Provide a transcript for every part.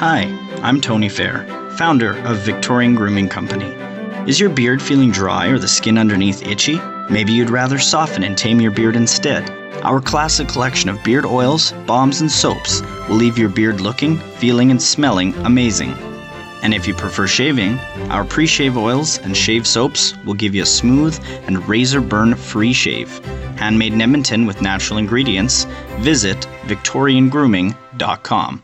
Hi, I'm Tony Fair, founder of Victorian Grooming Company. Is your beard feeling dry or the skin underneath itchy? Maybe you'd rather soften and tame your beard instead. Our classic collection of beard oils, balms, and soaps will leave your beard looking, feeling, and smelling amazing. And if you prefer shaving, our pre shave oils and shave soaps will give you a smooth and razor burn free shave. Handmade in Edmonton with natural ingredients, visit VictorianGrooming.com.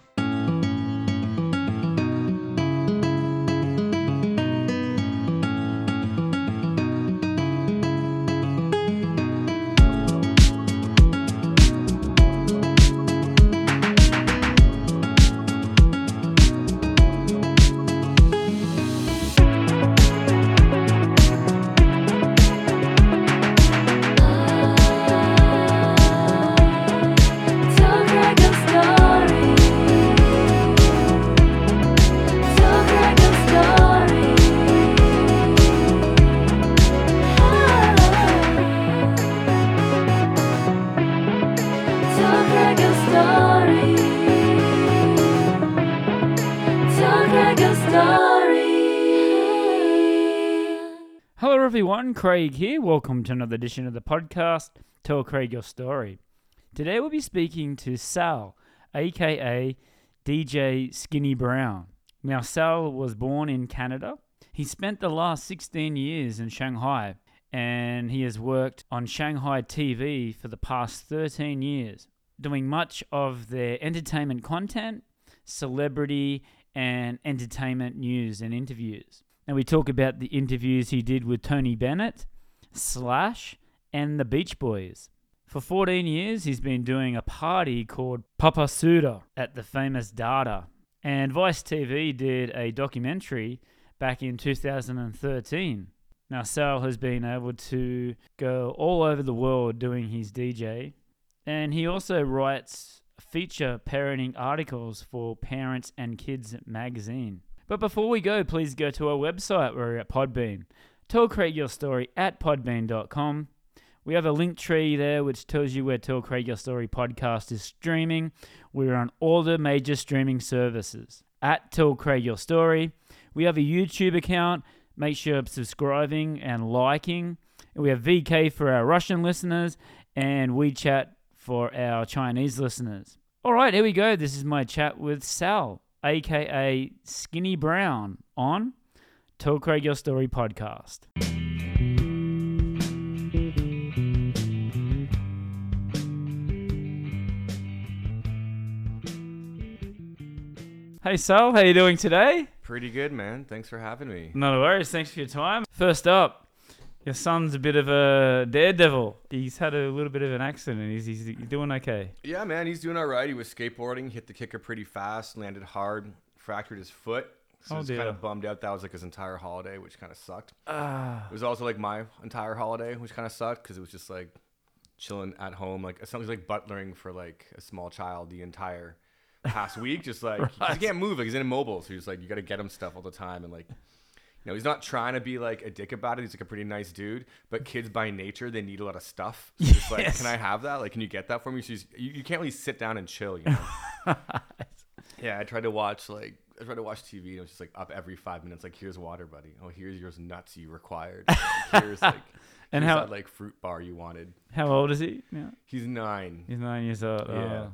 Craig here. Welcome to another edition of the podcast, Tell Craig Your Story. Today we'll be speaking to Sal, aka DJ Skinny Brown. Now, Sal was born in Canada. He spent the last 16 years in Shanghai and he has worked on Shanghai TV for the past 13 years, doing much of their entertainment content, celebrity, and entertainment news and interviews. And we talk about the interviews he did with Tony Bennett, Slash, and the Beach Boys. For 14 years, he's been doing a party called Papa Suda at the famous Dada. And Vice TV did a documentary back in 2013. Now, Sal has been able to go all over the world doing his DJ. And he also writes feature parenting articles for Parents and Kids magazine. But before we go, please go to our website. Where we're at Podbean. Tell Craig your story at podbean.com. We have a link tree there which tells you where Tell Craig Your Story podcast is streaming. We're on all the major streaming services. At Tell Craig Your Story. We have a YouTube account. Make sure subscribing and liking. We have VK for our Russian listeners and WeChat for our Chinese listeners. All right, here we go. This is my chat with Sal, aka Skinny Brown, on Tell Craig Your Story podcast. Hey Sal, how you doing today? Pretty good, man. Thanks for having me. No worries. Thanks for your time. First up, your son's a bit of a daredevil. He's had a little bit of an accident. He's, he's, he's doing okay. Yeah, man, he's doing all right. He was skateboarding, hit the kicker pretty fast, landed hard, fractured his foot. So Oh, he's kind of bummed out. That was like his entire holiday, which kind of sucked. Ah, It was also like my entire holiday, which kind of sucked because it was just like chilling at home, like something like butlering for like a small child the entire past week. Just like Right. he can't move, like he's immobile, so he's like you got to get him stuff all the time, and like know he's not trying to be like a dick about it. He's like a pretty nice dude, but kids by nature they need a lot of stuff. So just like, can I have that? Like, can you get that for me? So you, you can't really sit down and chill, you know. Yeah, I tried to watch like I tried to watch TV and it was just like up every five minutes. Like, here's water, buddy. Oh, here's yours nuts you required. Like, here's like And here's how- that, like fruit bar you wanted. how old is he now? He's nine. He's nine years old. Yeah. Oh,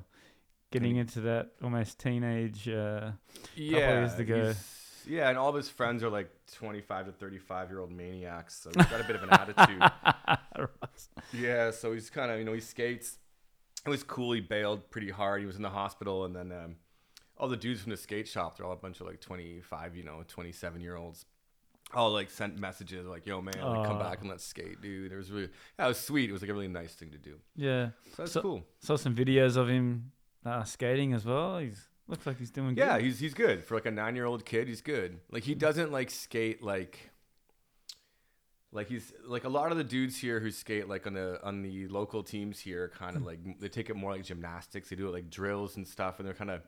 getting into that almost teenage. Uh, Yeah, years to go. Yeah, and all of his friends are like 25 to 35 year old maniacs. So he's got a bit of an attitude. Yeah, so he's kind of you know he skates. It was cool. He bailed pretty hard. He was in the hospital, and then um, all the dudes from the skate shop, they're all a bunch of like 25, you know, 27 year olds. All like sent messages like, "Yo, man, like, come back and let's skate, dude." It was really, yeah, was sweet. It was like a really nice thing to do. yeah. So that's So- cool. Saw some videos of him uh, skating as well. He's looks like he's doing Yeah, good. he's he's good for like a nine year old kid. He's good. Like he doesn't like skate like. Like he's like a lot of the dudes here who skate like on the on the local teams here, kind of like they take it more like gymnastics. They do it like drills and stuff, and they're kind of,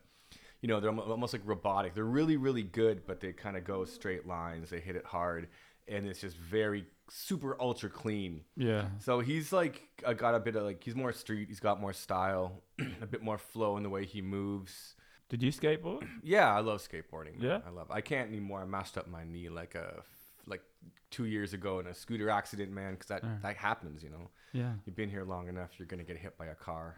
you know, they're almost like robotic. They're really really good, but they kind of go straight lines. They hit it hard, and it's just very super ultra clean. Yeah. So he's like uh, got a bit of like he's more street. He's got more style, a bit more flow in the way he moves. Did you skateboard? Yeah, I love skateboarding. man. Yeah? I love. I can't anymore. I mashed up my knee like a like two years ago in a scooter accident, man. Because that that happens, you know. Yeah. You've been here long enough, you're gonna get hit by a car.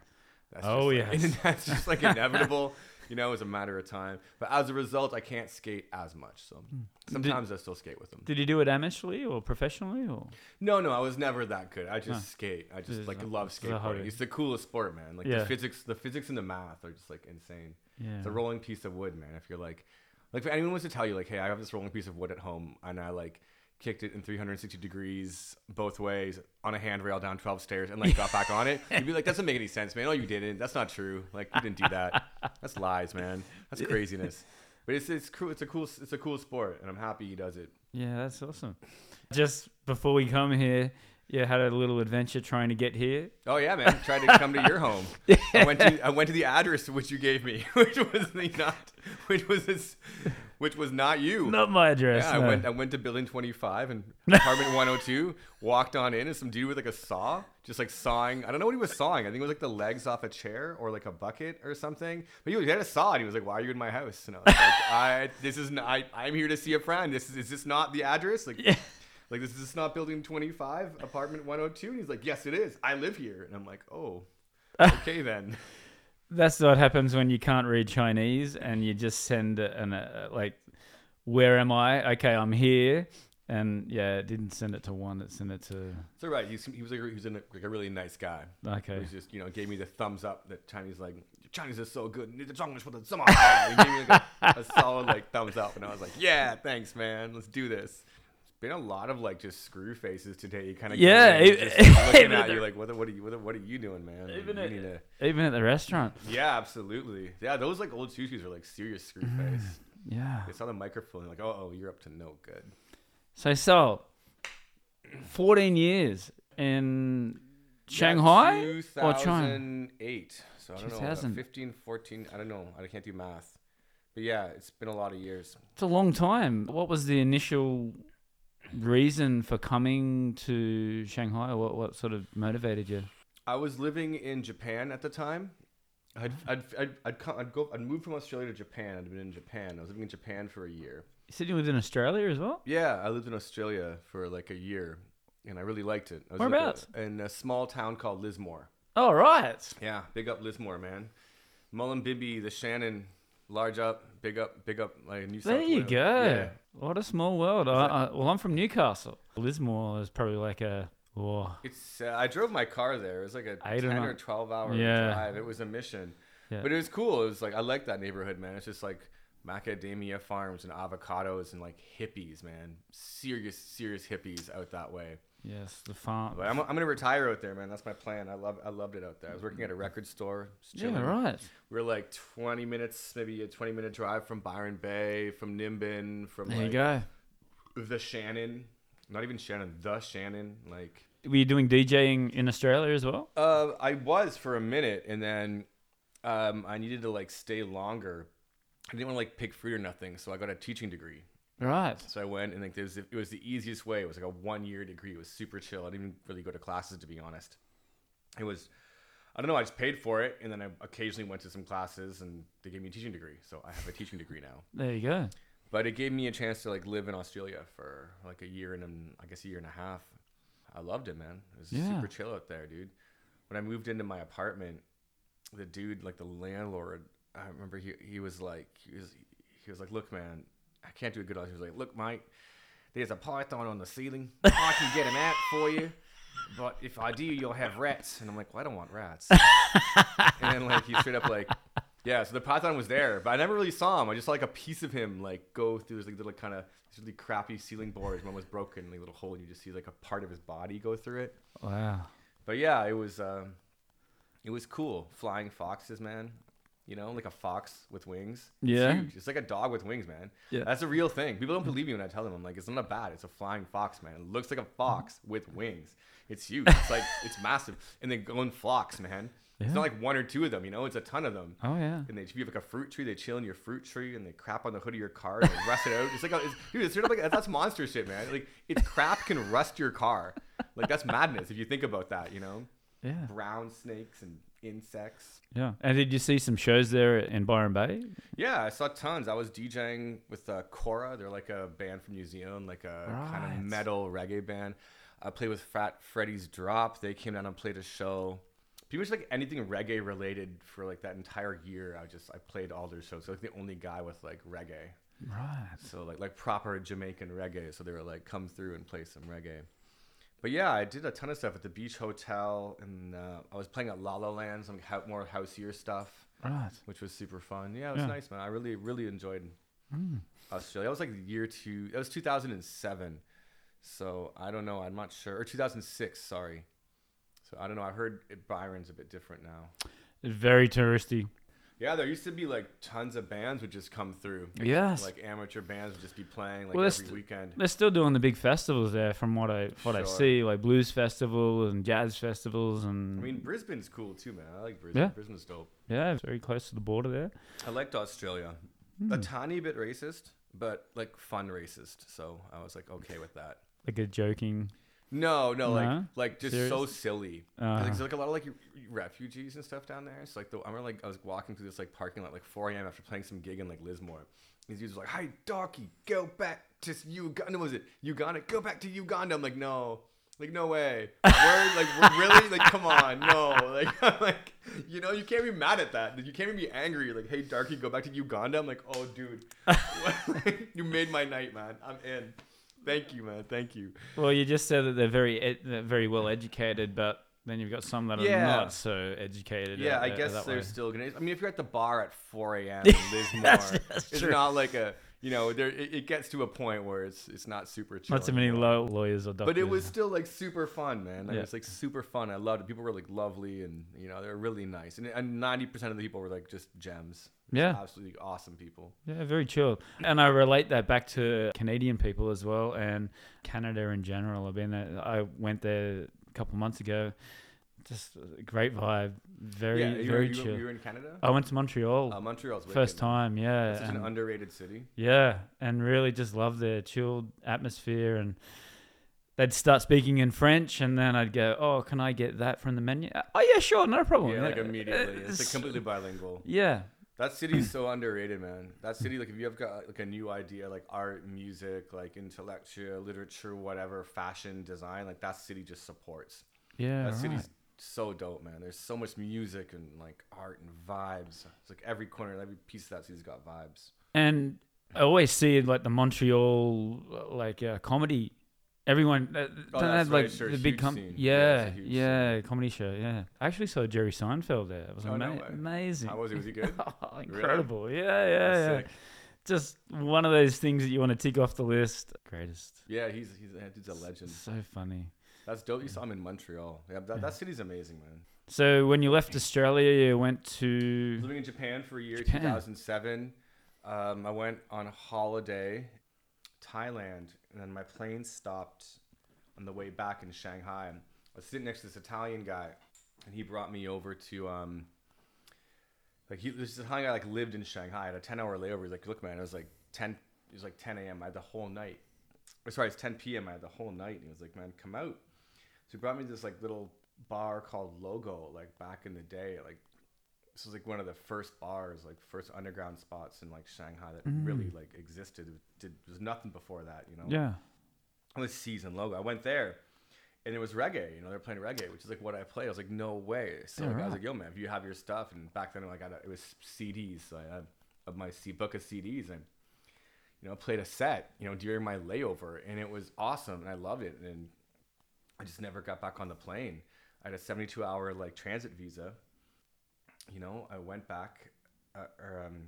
That's Oh, yeah. like, that's just like inevitable. you know, it's a matter of time. But as a result, I can't skate as much. So sometimes I still skate with them. Hmm. Did you do it amateurly or professionally or? No, no, I was never that good. I just Huh. skate. I just is like a- love skateboarding. It's the coolest sport, man. Like Yeah. the physics, the physics and the math are just like insane. Yeah. It's a rolling piece of wood, man. If you're like, like if anyone was to tell you, like, hey, I have this rolling piece of wood at home, and I like kicked it in 360 degrees both ways on a handrail down 12 stairs and like got back on it, you'd be like, that doesn't make any sense, man. Oh, you didn't. That's not true. Like you didn't do that. That's lies, man. That's craziness. But it's it's cool. It's a cool it's a cool sport, and I'm happy he does it. Yeah, that's awesome. Just before we come here, yeah, had a little adventure trying to get here. Oh yeah, man. Tried to come to your home. I went to I went to the address which you gave me, which was not which was this, which was not you. Not my address. Yeah, I went I went to building 25 and apartment 102, walked on in and some dude with like a saw, just like sawing. I don't know what he was sawing. I think it was like the legs off a chair or like a bucket or something. But he, had a saw and he was like, "Why are you in my house?" And I was like, "I this is n- I I'm here to see a friend. This is is this not the address?" Like Yeah. like this is not building 25, apartment 102. And he's like, "Yes, it is. I live here." And I'm like, "Oh, okay then." That's what happens when you can't read Chinese and you just send an uh, like, where am I? Okay, I'm here. And yeah, it didn't send it to one. It sent it to It's right, He's, he was like, he was in a, like a really nice guy. okay. He was just, you know, gave me the thumbs up that Chinese like Chinese is so good. The Chinese for the. He gave me like a, a solid like thumbs up, and I was like, yeah, thanks, man. Let's do this. Been a lot of like just screw faces today. You kind of Yeah, even- looking at you like, what, what are you, what, what are you doing, man? Even at- to, Even at the restaurant. yeah, absolutely. Yeah, those like old sushis are like serious screw Mm. face. Yeah. They saw the microphone, like, oh, oh, you're up to no good. So Sal, fourteen years in Yeah, Shanghai or China. Eight. So I don't know, 2000. about 15, 14. I don't know. I can't do math. But yeah, it's been a lot of years. It's a long time. What was the initial reason for coming to Shanghai? What what sort of motivated you? I was living in Japan at the time. I'd, ah. I'd, I'd, I'd, come, I'd go. I'd moved from Australia to Japan. I'd been in Japan. I was living in Japan for a year. You said you lived in Australia as well. Yeah, I lived in Australia for like a year, and I really liked it. I was like Whereabouts? a- in a small town called Lismore. Oh right. Yeah, big up Lismore, man. Mullumbimby, the Channon, large up, big up, big up, like New South There you Wales. go. Yeah. What a small world. I, I, well, I'm from Newcastle. Lismore is probably like a. Oh, It's. Uh, I drove my car there. It was like a I don't ten know. or twelve hour Yeah. drive. It was a mission, yeah. but it was cool. It was like I like that neighborhood, man. It's just like macadamia farms and avocados and like hippies, man. Serious, serious hippies out that way. yes, the farm. But I'm, I'm gonna retire out there, man. That's my plan. I love. I loved it out there. I was working at a record store. yeah, right. We are like 20 minutes, maybe a 20 minute drive from Byron Bay, from Nimbin, from There you go. the Channon. Not even Channon, the Channon. Like, Were you doing DJing in Australia as well? uh, I was for a minute, and then um, I needed to like stay longer. I didn't want to like pick fruit or nothing, so I got a teaching degree. Right. So I went and like there was, it was the easiest way. It was like a one year degree. It was super chill. I didn't even really go to classes to be honest. It was I don't know, I just paid for it and then I occasionally went to some classes and they gave me a teaching degree. So I have a teaching degree now. There you go. But it gave me a chance to like live in Australia for like a year and I guess a year and a half. I loved it, man. It was Yeah. super chill out there, dude. When I moved into my apartment, the dude, like the landlord, I remember he he was like he was he was like, look, man, I can't do a good. He was like, look, mate, there's a python on the ceiling. I can get him out for you. But if I do, you'll have rats. And I'm like, well, I don't want rats. and then like he straight up like, yeah. So the python was there, but I never really saw him. I just saw like a piece of him like go through this like little kind of really crappy ceiling boards. One was broken, like a little hole, and you just see like a part of his body go through it. Wow. But yeah, it was um, it was cool. Flying foxes, man. You know, like a fox with wings. It's Yeah. huge. It's like a dog with wings, man. Yeah. That's a real thing. People don't believe me when I tell them. I'm like, it's not a bat. It's a flying fox, man. It looks like a fox with wings. It's huge. It's like it's massive, and they go in flocks, man. Yeah. It's not like one or two of them. You know, it's a ton of them. Oh yeah. And they, if you have like a fruit tree, they chill in your fruit tree and they crap on the hood of your car and rust it out. It's like, a, it's, dude, it's sort of like that's monster shit, man. Like, it's crap can rust your car. Like that's madness if you think about that. You know, Yeah. brown snakes and insects. Yeah. And did you see some shows there in Byron Bay? Yeah, I saw tons. I was DJing with uh, Kora. They're like a band from New Zealand, like a kind of metal reggae band. I played with Fat Freddy's Drop. They came down and played a show. Pretty much like anything reggae related for like that entire year. I just I played all their shows. So like the only guy with like reggae. Right. So like like proper Jamaican reggae. So they were like come through and play some reggae. But yeah, I did a ton of stuff at the Beach Hotel, and uh, I was playing at La La Land, some more houseier stuff Right. which was super fun. Yeah, it was Yeah. nice, man. I really, really enjoyed Mm. Australia. That was like the year two. That was 2007. So I don't know. I'm not sure. Or 2006. Sorry. So I don't know. I heard it, Byron's a bit different now. Very touristy. Yeah, there used to be like tons of bands would just come through. Yes. Like amateur bands would just be playing like Well, every that's- weekend. They're still doing the big festivals there, from what I what I see, like blues festivals and jazz festivals, and I mean, Brisbane's cool too, man. I like Brisbane. Yeah. Brisbane's dope. yeah, it's very close to the border there. I liked Australia. Hmm. A tiny bit racist, but like fun racist. So I was like okay with that. Like a joking. No, no, like No? like just so Serious? silly. Uh, Like, there's like a lot of like refugees and stuff down there. So like the, I remember like I was walking through this like parking lot like 4 a.m. after playing some gig in like Lismore. These dudes were like, "Hey, Darky, go back to Uganda." Was it Uganda? Go back to Uganda. I'm like, no, like no way. Word, like we're really, like come on, no, like I'm like you know you can't be mad at that. You can't even be angry. Like, hey, Darky, go back to Uganda. I'm like, oh, dude, you made my night, man. I'm in. Thank you, man. Thank you. well, you just said that they're very ed- they're very well educated, but then you've got some that are Yeah. not so educated. Yeah, I guess they're still gonna. I mean, if you're at the bar at 4 a.m. in Lismore, that's it's true. not like a you know there. It, it gets to a point where it's it's not super chill. not too many low lawyers or doctors. But it was still like super fun, man. Like, Yeah. It was like super fun. I loved it. People were like lovely, and you know they were really nice. And and 90% of the people were like just gems. Yeah. absolutely awesome people. Yeah, very chill. And I relate that back to Canadian people as well and Canada in general. I've been there. I went there a couple months ago. Just a great vibe. Very, yeah, you, were, very you, chill. you were in Canada. I went to Montreal Uh, Montreal's wicked, first time. Yeah. It's such an underrated city. yeah. And really just loved the chilled atmosphere. And they'd start speaking in French. And then I'd go, Oh, can I get that from the menu? Oh, yeah, sure. No problem. Yeah, like Uh, immediately. It's it's- like completely bilingual. Yeah. That city's so underrated, man. That city, like, if you have got like a new idea, like art, music, like intellectual, literature, whatever, fashion, design, like that city just supports. Yeah. that right. city's so dope, man. There's so much music and like art and vibes. It's like every corner, every piece of that city's got vibes. And I always see like the Montreal like uh, comedy. Everyone uh, don't Oh, that's have like sure, the big com- scene. Yeah, yeah, yeah, comedy show. Yeah, I actually saw Jerry Seinfeld there. It was Oh, no ama- way. amazing. How was he? Was he good? Oh, incredible. Yeah, yeah, That's yeah. sick. Just one of those things that you want to tick off the list. Greatest. Yeah, he's he's dude's a legend. So funny. That's dope. You saw him in Montreal. Yeah, that, that city's amazing, man. So when you left Australia, you went to living in Japan for a year, Japan. 2007. Um, I went on holiday, Thailand, and then my plane stopped on the way back in Shanghai. I was sitting next to this Italian guy, and he brought me over to um, like he this Italian guy like lived in Shanghai. I had a 10 hour layover. He's like, look, man, it was like 10. It was like 10 a.m. I had the whole night. Or sorry, it's 10 p.m. I had the whole night. And he was like, man, come out. So he brought me this like little bar called Logo, like back in the day, like this was like one of the first bars, like first underground spots in like Shanghai that mm. really like existed. It did there was nothing before that, you know. yeah. It was season logo. I went there, and it was reggae. You know, they're playing reggae, which is like what I play. I was like, no way. So Yeah, like, I was like, yo, man, if you have your stuff, and back then like I got it was CDs, so I had of my C book of CDs, and you know, played a set, you know, during my layover, and it was awesome, and I loved it, and I just never got back on the plane. I had a 72 hour like transit visa. You know, I went back. Uh, or, um,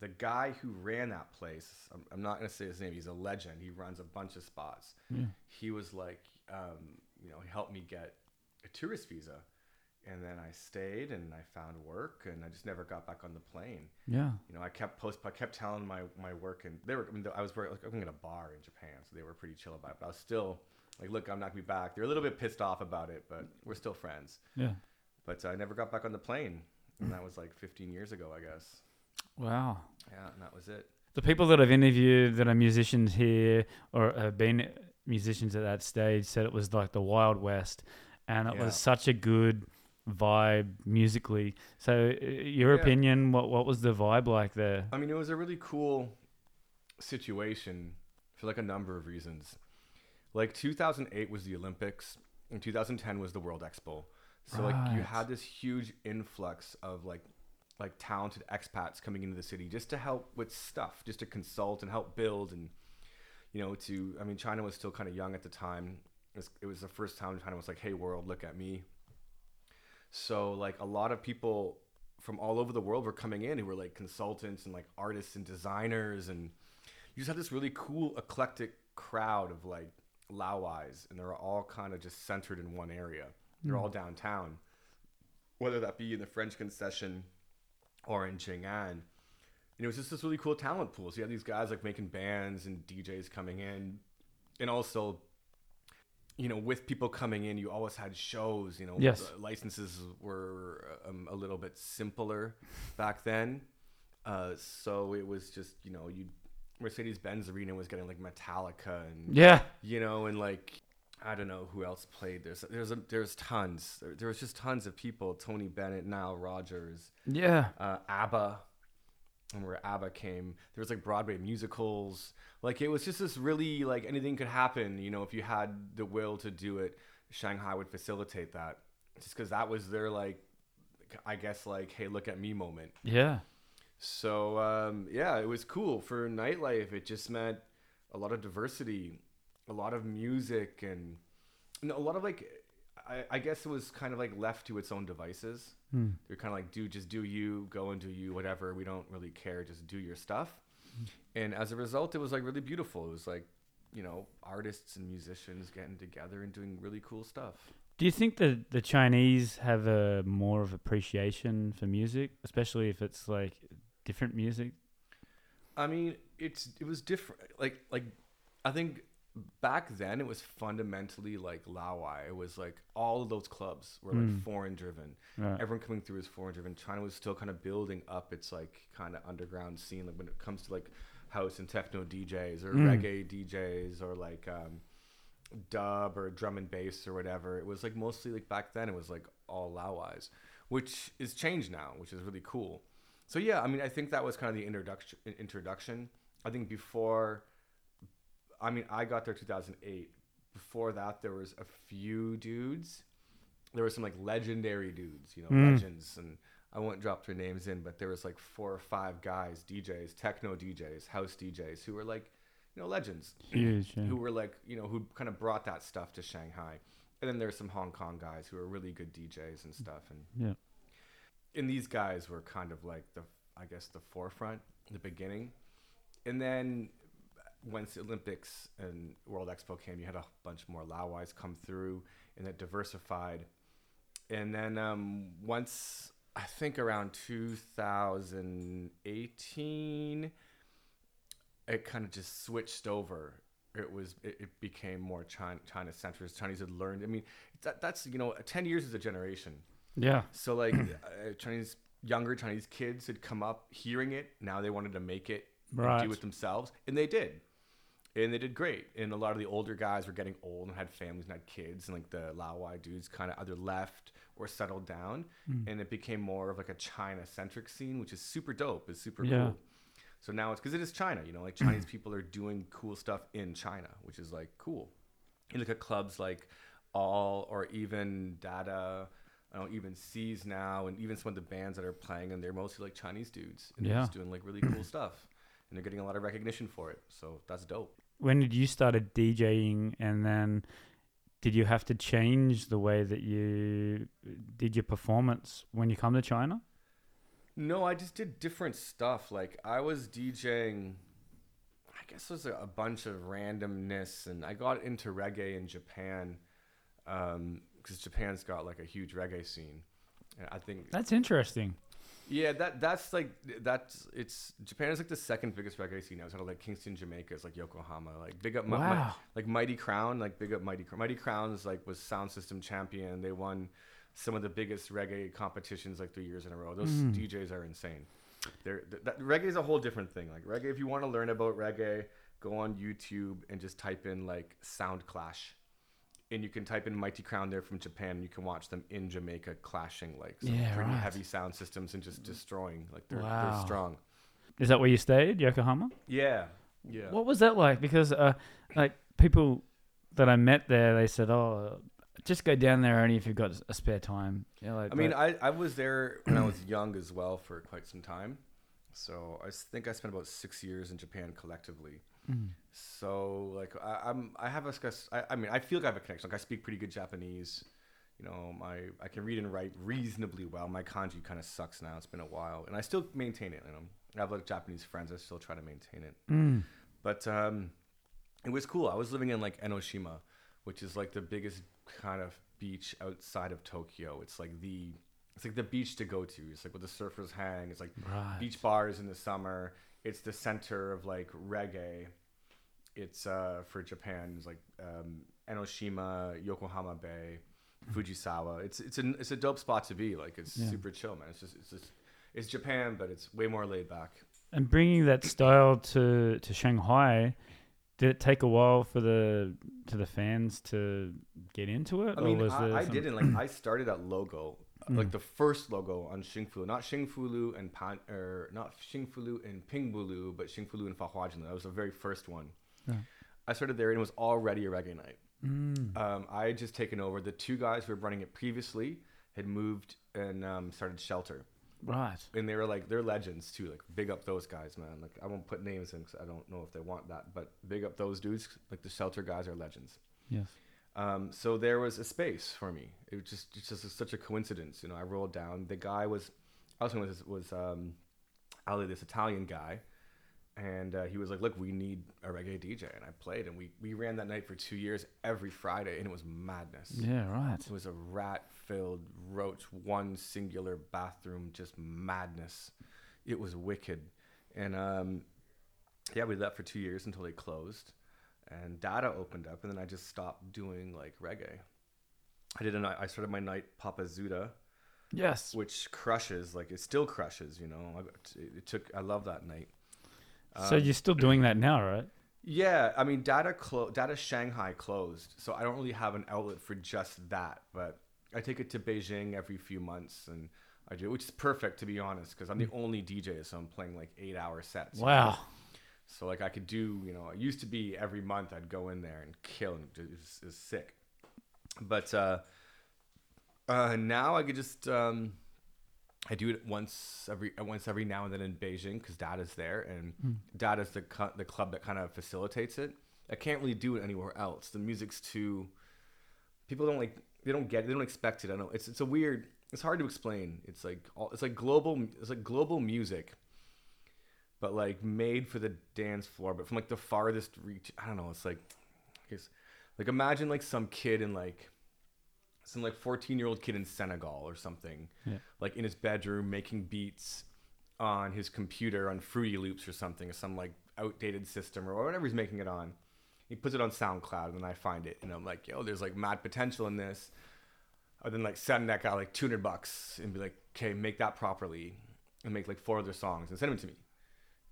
the guy who ran that place, I'm, I'm not gonna say his name. He's a legend. He runs a bunch of spots. He was like, um, you know, he helped me get a tourist visa, and then I stayed and I found work, and I just never got back on the plane Yeah. you know, I kept post, I kept telling my my work, and they were. I, mean, I was working, like, working at a bar in Japan, so they were pretty chill about it. But I was still like, look, I'm not gonna be back. They're a little bit pissed off about it, but we're still friends. Yeah. But I never got back on the plane, and that was like 15 years ago, I guess. Wow. Yeah, and that was it. The people that I've interviewed that are musicians here or have been musicians at that stage said it was like the Wild West, and it Yeah. was such a good vibe musically. So, uh, your Yeah. opinion? What what was the vibe like there? I mean, it was a really cool situation for like a number of reasons. Like 2008 was the Olympics, and 2010 was the World Expo. So like you had this huge influx of like like talented expats coming into the city just to help with stuff, just to consult and help build and you know to I mean China was still kind of young at the time. It was, it was the first time China was like, "Hey world, look at me." So like a lot of people from all over the world were coming in who were like consultants and like artists and designers and you just had this really cool eclectic crowd of like Laowais and they're all kind of just centered in one area. They're all downtown. Whether that be in the French concession or in Jing'an. And it was just this really cool talent pool. So you had these guys like making bands and DJs coming in. And also, you know, with people coming in, you always had shows. You know, Yes. the licenses were um, a little bit simpler back then. Uh, so it was just, you know, you Mercedes Benz Arena was getting like Metallica and Yeah, you know, and like I don't know who else played. There's there's a, there's tons. There, there was just tons of people. Tony Bennett, Nile Rodgers, yeah, uh, ABBA, and where ABBA came. There was like Broadway musicals. Like it was just this really like anything could happen. You know, if you had the will to do it, Shanghai would facilitate that. Just because that was their like, I guess like, hey, look at me moment. yeah. So um, yeah, it was cool for nightlife. It just meant a lot of diversity, a lot of music, and, and a lot of like. I, I guess it was kind of like left to its own devices. Hmm. They're kind of like, do just do you, go and do you, whatever. We don't really care. Just do your stuff. And as a result, it was like really beautiful. It was like, you know, artists and musicians getting together and doing really cool stuff. Do you think that the Chinese have a more of appreciation for music, especially if it's like different music? I mean, it's it was different. Like like I think back then it was fundamentally like Laowai. It was like all of those clubs were like Mm. foreign driven. Right. Everyone coming through is foreign driven. China was still kind of building up its like kind of underground scene. Like when it comes to like house and techno DJs or Mm. reggae DJs or like um, dub or drum and bass or whatever. It was like mostly like back then it was like all Laowais, which is changed now, which is really cool. So yeah, I mean, I think that was kind of the introduction. Introduction. I think before, I mean, I got there 2008. Before that, there was a few dudes. There were some like legendary dudes, you know, Mm. legends, and I won't drop their names in, but there was like four or five guys, DJs, techno DJs, house DJs, who were like, you know, legends Huge. Yeah. who were like, you know, who kind of brought that stuff to Shanghai. And then there's some Hong Kong guys who are really good DJs and stuff. And Yeah. And these guys were kind of like the, I guess, the forefront, the beginning. And then once the Olympics and World Expo came, you had a bunch more Laowais come through, and that diversified. And then um, once I think around 2018, it kind of just switched over. It was it, it became more China China centrist. Chinese had learned. I mean, that, that's you know, ten years is a generation. Yeah. So like uh, Chinese younger Chinese kids had come up hearing it. Now they wanted to make it Right. do it themselves, and they did, and they did great. And a lot of the older guys were getting old and had families and had kids, and like the Laowai dudes kind of either left or settled down, Mm. and it became more of like a China centric scene, which is super dope. is super Yeah. cool. So now it's because it is China, you know, like Chinese people are doing cool stuff in China, which is like cool. You look at clubs like All or even Dada, I don't even sees now, and even some of the bands that are playing, and they're mostly like Chinese dudes, and they're Yeah. just doing like really cool stuff, and they're getting a lot of recognition for it. So that's dope. When did you started DJing, and then did you have to change the way that you did your performance when you come to China? No, I just did different stuff. Like I was DJing, I guess it was a, a bunch of randomness, and I got into reggae in Japan um, because Japan's got like a huge reggae scene. And I think That's interesting. Yeah, that that's like that's it's Japan is like the second biggest reggae scene outside of like Kingston, Jamaica. It's like Yokohama. Like big up, Wow. like Mighty Crown. Like big up Mighty Crown. Mighty Crowns like was sound system champion. They won some of the biggest reggae competitions like three years in a row. Those Mm. DJs are insane. They're th- that, reggae is a whole different thing. Like reggae, if you want to learn about reggae, go on YouTube and just type in like Sound Clash, and you can type in Mighty Crown there from Japan. You can watch them in Jamaica clashing like some Yeah, pretty right. heavy sound systems and just destroying. Like they're Wow. they're strong. Is that where you stayed, Yokohama? Yeah, yeah. What was that like? Because uh, like people that I met there, they said, "Oh, just go down there only if you've got a spare time." Yeah, like, I mean, I, I was there when I was young as well for quite some time. So I think I spent about six years in Japan collectively. Mm. So like I, I'm I have a I, I mean I feel like I have a connection. Like I speak pretty good Japanese. You know, my I can read and write reasonably well. My kanji kind of sucks now. It's been a while, and I still maintain it. You know, I have like Japanese friends. I still try to maintain it. Mm. But um, it was cool. I was living in like Enoshima, which is like the biggest kind of beach outside of Tokyo. It's like the it's like the beach to go to. It's like where the surfers hang. It's like Right. beach bars in the summer. It's the center of like reggae. It's uh, for Japan. It's like um, Enoshima, Yokohama Bay, Fujisawa. It's it's a it's a dope spot to be. Like it's Yeah. super chill, man. It's just it's just it's Japan, but it's way more laid back. And bringing that style to to Shanghai, did it take a while for the to the fans to get into it? I mean, I, I didn't like. I started at logo, Mm. like the first logo on Xingfu, not Xingfulu and Pan, or not Xingfulu and Pingbulu, but Xingfulu and Fahuazhen. That was the very first one. Right. I started there and it was already a reggae night. Mm. Um, I had just taken over. The two guys who were running it previously had moved and um, started Shelter, Right. and they were like they're legends too. Like big up those guys, man. Like I won't put names in because I don't know if they want that, but big up those dudes. Like the Shelter guys are legends. Yes. Um, so there was a space for me. It was just, it's just such a coincidence. You know, I rolled down. The guy was, I was was was um, Ali, this Italian guy, and uh, he was like, "Look, we need a reggae DJ," and I played, and we we ran that night for two years every Friday, and it was madness. Yeah. Right. It was a rat-filled roach, one singular bathroom, just madness. It was wicked, and um, yeah, we did that for two years until they closed, and Dada opened up, and then I just stopped doing like reggae. I did a night. I started my night Papa Zuda, Yes. which crushes. Like it still crushes. You know, I it took. I love that night. so Um, you're still doing that now, right? yeah, I mean, Dada clo- Dada Shanghai closed, so I don't really have an outlet for just that. But I take it to Beijing every few months, and I do, which is perfect to be honest, because I'm the only DJ, so I'm playing like eight-hour sets. you know? Wow. So like I could do, you know, it used to be every month I'd go in there and kill, and it was, it was sick. But uh, uh, now I could just um, I do it once every once every now and then in Beijing because Dad is there, and Dada's the cu- the club that kind of facilitates it. I can't really do it anywhere else. The music's too. People don't like. They don't get. It. They don't expect it. I know. It's it's a weird. It's hard to explain. It's like all. It's like global. It's like global music but like made for the dance floor, but from like the farthest reach. I don't know. It's like, I guess, like imagine like some kid in like some like 14 year old kid in Senegal or something, Yeah. like in his bedroom making beats on his computer on Fruity Loops or something, or some like outdated system or whatever he's making it on. He puts it on SoundCloud and I find it and I'm like, yo, there's like mad potential in this. Or then like send that guy like 200 bucks and be like, okay, make that properly and make like four other songs and send them to me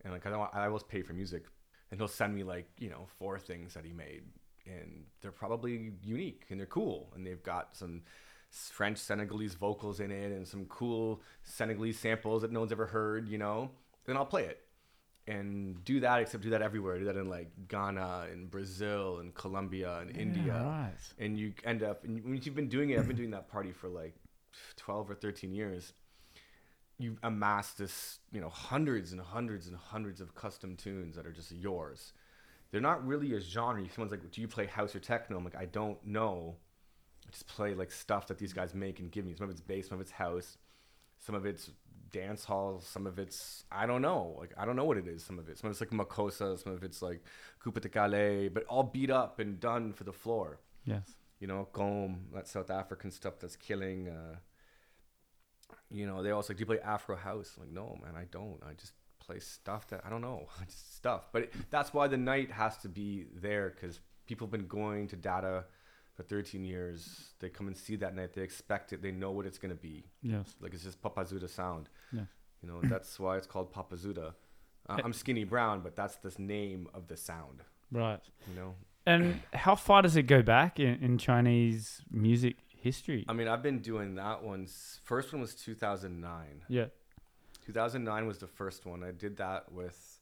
and like I don't I always pay for music, and he'll send me like you know four things that he made, and they're probably unique and they're cool, and they've got some French Senegalese vocals in it and some cool Senegalese samples that no one's ever heard, you know. Then I'll play it and do that, except do that everywhere. Do that in like Ghana and Brazil and Colombia and India right. and you end up and when you've been doing it i've been doing that party for like 12 or 13 years you amass this you know hundreds and hundreds and hundreds of custom tunes that are just yours. They're not really a genre. Someone's like do you play house or techno? I'm like i don't know. I just play like stuff that these guys make and give me. Some of it's bass some of it's house some of it's dance hall some of it's i don't know. Like i don't know what it is some of it. Some of it's like makossa some of it's like coupé-décalé but all beat up and done for the floor. Yes. you know, Gqom, that South African stuff that's killing. Uh, you know, they also like, do you play Afro house? I'm like, no, man, I don't. I just play stuff that I don't know, just stuff. But it, that's why the night has to be there because people have been going to Dada for 13 years. They come and see that night. They expect it. They know what it's gonna be. Yes. Like it's just Papazuda sound. Yes. You know, that's why it's called Papazuda. Uh, I'm skinny brown, but that's the name of the sound. Right. You know, And how far does it go back in, in Chinese music history? I mean, I've been doing that one. First one was 2009. yeah. 2009 was the first one. I did that with,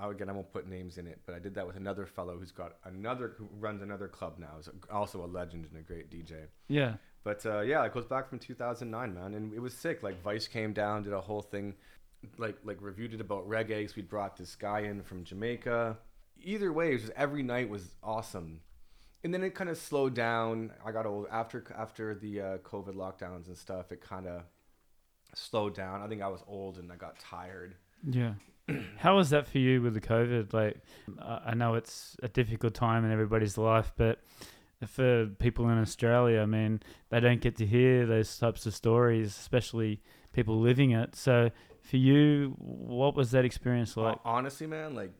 I again, I won't put names in it, but I did that with another fellow who's got another, who runs another club now. Is also a legend and a great DJ. Yeah. But uh, yeah, it goes back from 2009, man, and it was sick. Like Vice came down, did a whole thing, like like reviewed it about reggae. 'cause we brought this guy in from Jamaica. Either way, it was just, every night was awesome. And then it kind of slowed down. I got old after after the uh, COVID lockdowns and stuff. It kind of slowed down. I think I was old and I got tired. Yeah. How was that for you with the COVID? Like, I know it's a difficult time in everybody's life, but for people in Australia, I mean, they don't get to hear those types of stories, especially people living it. So, for you, what was that experience like? Hon- honestly, man, like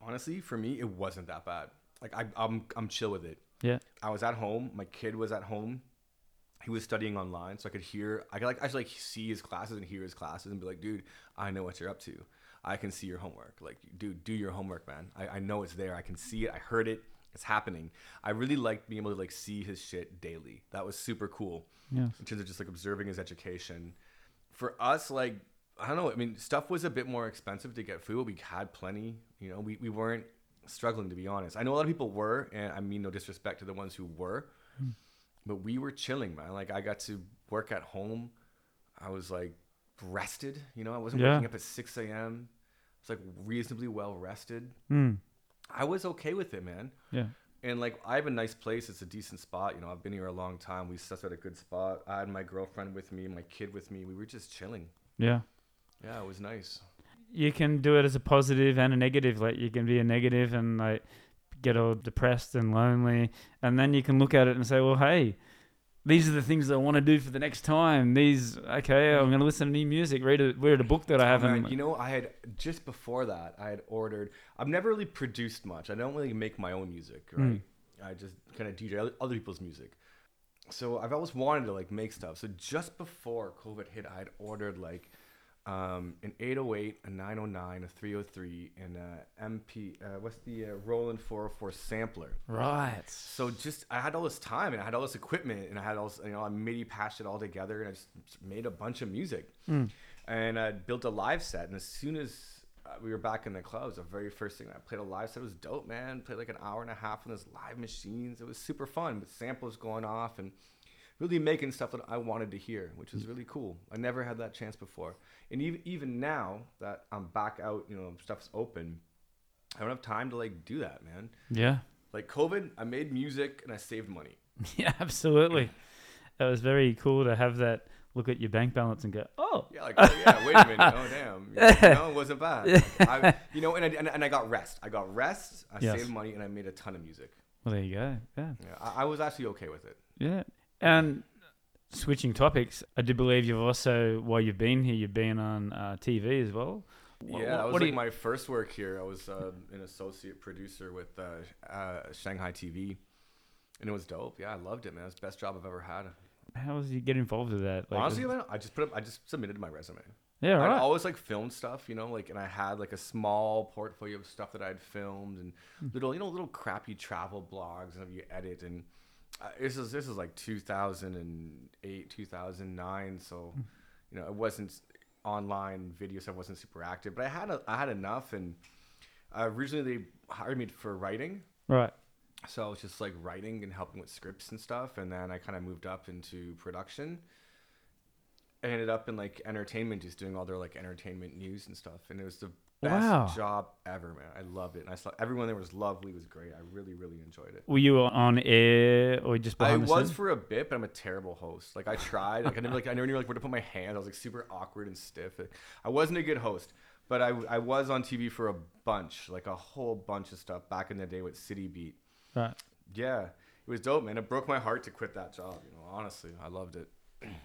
honestly, for me, it wasn't that bad. Like I, I'm I'm chill with it. Yeah. I was at home. My kid was at home. He was studying online, so I could hear. I could like actually like see his classes and hear his classes and be like, dude, I know what you're up to. I can see your homework. Like, dude, do your homework, man. I, I know it's there. I can see it. I heard it. It's happening. I really liked being able to like see his shit daily. That was super cool Yeah. in terms of just like observing his education. For us, like I don't know. I mean, stuff was a bit more expensive to get food. We had plenty. You know, we, we weren't struggling to be honest. I know a lot of people were, and I mean no disrespect to the ones who were, but we were chilling, man. Like I got to work at home. I was like rested. You know, I wasn't Yeah. waking up at six a.m. I was like reasonably well rested. Mm. I was okay with it, man. Yeah. And like I have a nice place. It's a decent spot. You know, I've been here a long time. We set at a good spot. I had my girlfriend with me, my kid with me. We were just chilling. Yeah. Yeah, it was nice. You can do it as a positive and a negative. Like you can be a negative and like get all depressed and lonely, and then you can look at it and say, "Well, hey, these are the things I want to do for the next time. These, okay, I'm going to listen to new music, read a read a book that I haven't." you know, I had just before that, I had ordered. I've never really produced much. I don't really make my own music, Hmm. right? I just kind of DJ other people's music. So I've always wanted to like make stuff. So just before COVID hit, I had ordered like um, an 808, a 909, a 303, and a MP. Uh, what's the uh, Roland 404 sampler? right. So just I had all this time and I had all this equipment and I had all this, you know I MIDI patched it all together and I just made a bunch of music Mm. and I built a live set and as soon as uh, we were back in the clubs the very first thing I played a live set it was dope man played like an hour and a half on those live machines it was super fun with samples going off and really making stuff that I wanted to hear which was mm. really cool I never had that chance before and even even now that I'm back out you know stuff's open I don't have time to like do that man Yeah. like COVID, I made music and I saved money. Yeah. Absolutely. It was very cool to have that look at your bank balance and go, "Oh, Yeah, like oh, yeah, wait a minute, oh damn, you know, it wasn't bad. Like, I, you know, and I, and, and I got rest. I got rest. I Yes. saved money and I made a ton of music. well, there you go." Yeah. Yeah, I, I was actually okay with it. Yeah. And switching topics, I do believe you've also, while you've been here, you've been on uh, TV as well. Wha- Yeah, wha- that was what like you- my first work here. I was uh, an associate producer with uh, uh, Shanghai TV, and it was dope. Yeah, I loved it, man. It was the best job I've ever had. How did you get involved with that? Like, Honestly, was- man, I just put up, I just submitted my resume. yeah, right. I'd always like film stuff, you know, like, and I had like a small portfolio of stuff that I'd filmed and Hmm. little, you know, little crappy travel blogs and you edit. And uh, this is this is like 2008, 2009, so Hmm. you know, it wasn't online video stuff wasn't super active, but I had a, I had enough. And uh, originally they hired me for writing, right. so I was just like writing and helping with scripts and stuff, and then I kind of moved up into production. I ended up in like entertainment, just doing all their like entertainment news and stuff, and it was the best Wow. job ever, man. I loved it, and I saw everyone there was lovely, was great. I really, really enjoyed it. Were you on air or just I behind the was for a bit, but I'm a terrible host. Like I tried, like I never like I never knew like where to put my hands. I was like super awkward and stiff. I wasn't a good host, but I I was on TV for a bunch, like a whole bunch of stuff back in the day with City Beat. Right. Yeah, it was dope, man. It broke my heart to quit that job. You know, honestly, I loved it.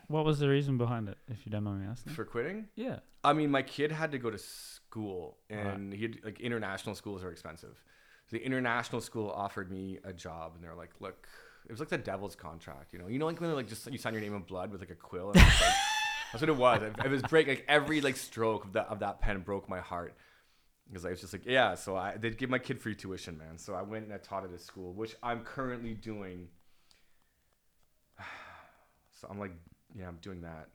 What was the reason behind it, if you don't mind me asking? For quitting, Yeah. I mean, my kid had to go to school, Right. and he had, like international schools are expensive. So the international school offered me a job, and they're like, "Look, it was like the devil's contract, you know. You know, like when they like just you sign your name in blood with like a quill. And like, that's what it was. It, it was break like every like stroke of that of that pen broke my heart. because I was just like, yeah. So I they'd give my kid free tuition, man. So I went and I taught at a school, which I'm currently doing. So I'm like, yeah, I'm doing that.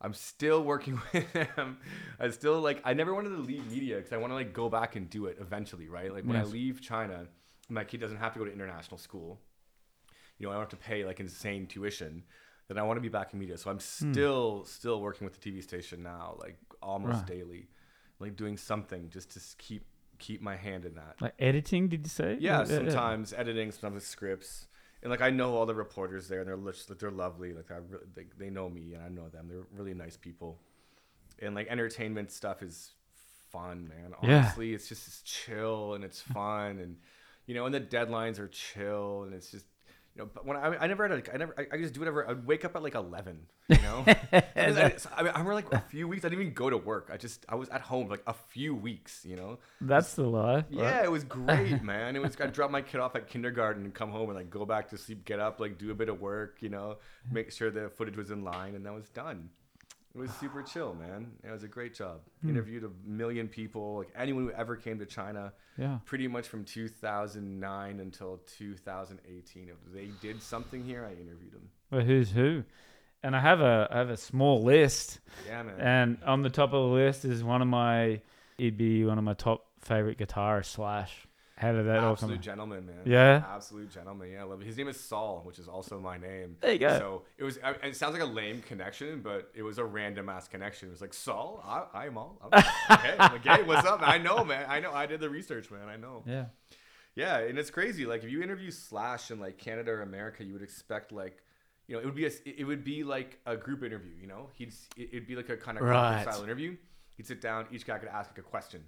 I'm still working with them. I still like. I never wanted to leave media because I want to like go back and do it eventually, right? Like when I leave China, my kid doesn't have to go to international school. You know, I don't have to pay like insane tuition. Then I want to be back in media, so I'm hmm. still still working with the TV station now, like almost Right. daily, like doing something just to keep keep my hand in that. Like editing, did you say? Yeah, sometimes editing, sometimes scripts, and like I know all the reporters there, and they're lit- they're lovely. Like I, re- they, they know me, and I know them. They're really nice people, and like entertainment stuff is fun, man. Yeah. Honestly, it's just it's chill and it's fun, and you know, and the deadlines are chill, and it's just. You know, but when I, I never had like I never I, I just do whatever I'd wake up at like eleven, you know. I, I, mean, I remember like a few weeks I didn't even go to work. I just I was at home like a few weeks, you know. That's the life. right? Yeah, it was great, man. It was I dropped my kid off at kindergarten and come home and like go back to sleep, get up, like do a bit of work, you know, make sure the footage was in line, and that was done. It was super chill, man. It was a great job. Hmm. Interviewed a million people, like anyone who ever came to China, Yeah. pretty much from 2009 until 2018. If they did something here, I interviewed them. Well, who's who? And I have a I have a small list, Yeah, man. and on the top of the list is one of my. He'd be one of my top favorite guitarists. Slash. How did that all come? Absolute gentleman, man. Yeah? absolute gentleman. Yeah, I love it. His name is Saul, which is also my name. There you go. So it was. It sounds like a lame connection, but it was a random ass connection. It was like Saul. I, I'm all. I'm, okay, I'm like, hey, what's up? I know, man. I know. I did the research, man. I know. Yeah. Yeah, and it's crazy. Like if you interview Slash in like Canada or America, you would expect like, you know, it would be a, it would be like a group interview. You know, he'd it'd be like a kind of Right. style interview. He'd sit down. Each guy could ask like a question.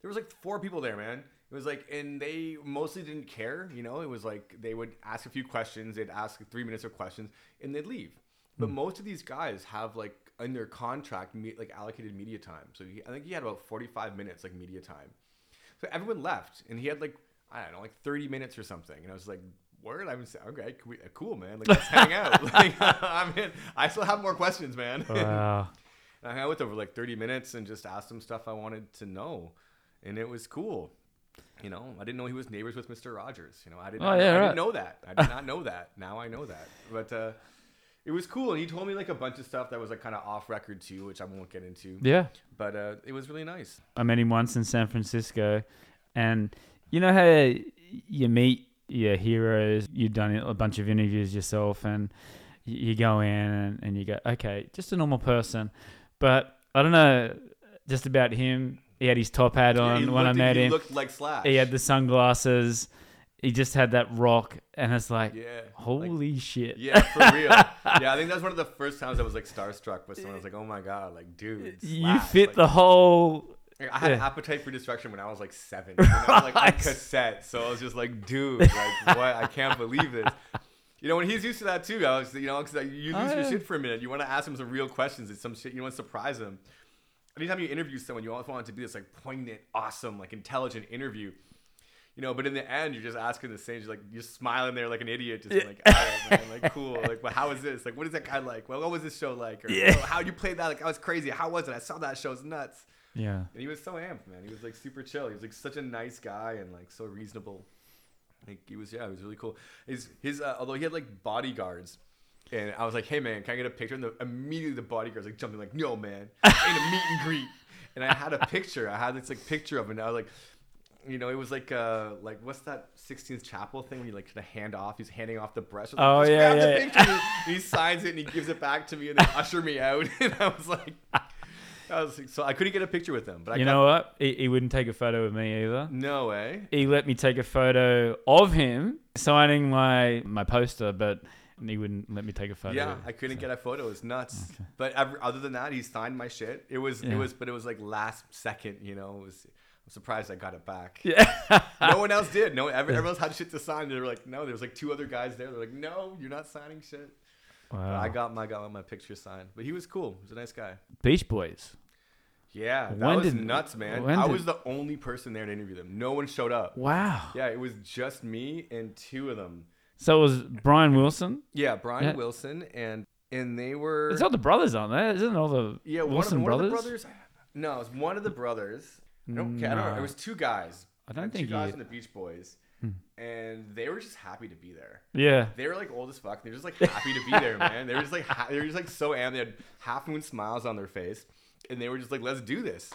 There was like four people there, man. It was like, and they mostly didn't care. You know, it was like they would ask a few questions. They'd ask three minutes of questions, and they'd leave. But most of these guys have like in their contract me, like allocated media time. So he, I think he had about forty five minutes like media time. So everyone left, and he had like I don't know, like thirty minutes or something. And I was like, "Word, I'm okay, we, uh, cool, man. Like let's hang out." Like I'm in. I still have more questions, man. Wow. And I hung out with for like thirty minutes and just asked him stuff I wanted to know, and it was cool. You know, I didn't know he was neighbors with Mr. Rogers. You know, I didn't. Oh, yeah, I right. didn't know that. I did not know that. Now I know that. But uh, it was cool, and he told me like a bunch of stuff that was like kind of off record too, which I won't get into. Yeah. But uh, it was really nice. I met him once in San Francisco, and you know how you meet your heroes. You've done a bunch of interviews yourself, and you go in and, and you go, okay, just a normal person. But I don't know just about him. He had his top hat on he when I met him. He looked like Slash. He had the sunglasses. He just had that rock, and it's like, yeah. like- holy shit. Yeah, for real. yeah, I think that's one of the first times I was like starstruck with someone. I was like, oh my god, like dude, You fit Like, the whole. I had yeah. appetite for destruction when I was like seven. You know, like on cassette. So I was just like, dude, like what? I can't believe this. You know, when he's used to that too, I was, you know, because you lose Oh, your yeah. shit for a minute. You want to ask him some real questions. It's some shit you want to surprise him. Anytime you interview someone, you always want it to be this like poignant, awesome, like intelligent interview. You know, but in the end, you're just asking the same, You're like you're smiling there like an idiot, just like, all right, man, like cool, like, well, how is this? Like, what is that guy like? Well, what was this show like? Or Yeah. "Oh, how you played that? Like, I was crazy. How was it? I saw that show. It's nuts. Yeah. And he was so amped, man. He was like super chill. He was like such a nice guy and like so reasonable. Like he was, yeah, he was really cool. His his uh, although he had like bodyguards, and I was like, hey man, can I get a picture? And the, immediately the bodyguards like jumping like, no man, ain't a meet and greet. And I had a picture. I had this like picture of him. And I was like, you know, it was like uh like what's that Sistine Chapel thing when you like kind of hand off? He's handing off the brush. Like, Oh, "Just yeah, yeah, picture." He signs it and he gives it back to me and they usher me out. And I was like. I was like, so I couldn't get a picture with him, but I You got, know what? He, he wouldn't take a photo with me either. no way. he let me take a photo of him signing my my poster, but he wouldn't let me take a photo. Yeah, I couldn't get a photo. It was nuts. But ever, other than that, he signed my shit. It was Yeah. it was, but it was like last second. You know, it was. I'm surprised I got it back. Yeah. no one else did. No, every, everyone else had shit to sign. They were like, no. There was like two other guys there. They're like, no, you're not signing shit. Wow. I got my got my picture signed. But he was cool. He was a nice guy. Beach Boys. Yeah, that When was did- nuts, man. I did- was the only person there to interview them. No one showed up. Wow. Yeah, it was just me and two of them. So it was Brian Wilson. Yeah, Brian Yeah. Wilson and and they were. It's all the brothers on there, isn't it? All the Yeah, one, of, Wilson one brothers. of the brothers. No, it was one of the brothers, No, okay, I don't know. No. It was two guys. I don't Like, think two guys from the Beach Boys, Hmm. and they were just happy to be there. Yeah. They were like old as fuck. They were just like happy to be there, man. They were just like ha- they were just like so amped. They had half moon smiles on their face, and they were just like, "Let's do this."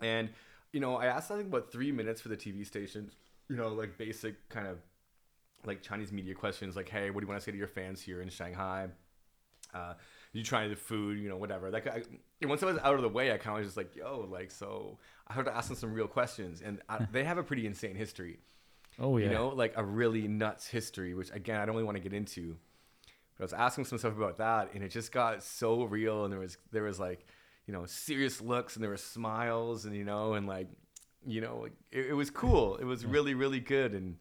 And you know, I asked I think about three minutes for the TV station. You know, like basic kind of like Chinese media questions, like, "Hey, what do you want to say to your fans here in Shanghai?" Uh, you trying the food, you know, whatever. Like, I, once I was out of the way, I kind of was just like, "Yo, like, so I had to ask them some real questions," and I, they have a pretty insane history Oh yeah. you know, like a really nuts history, which again I don't really want to get into. But I was asking some stuff about that, and it just got so real, and there was there was like, you know, serious looks, and there were smiles, and you know, and like, you know, it, it was cool. It was really really good, and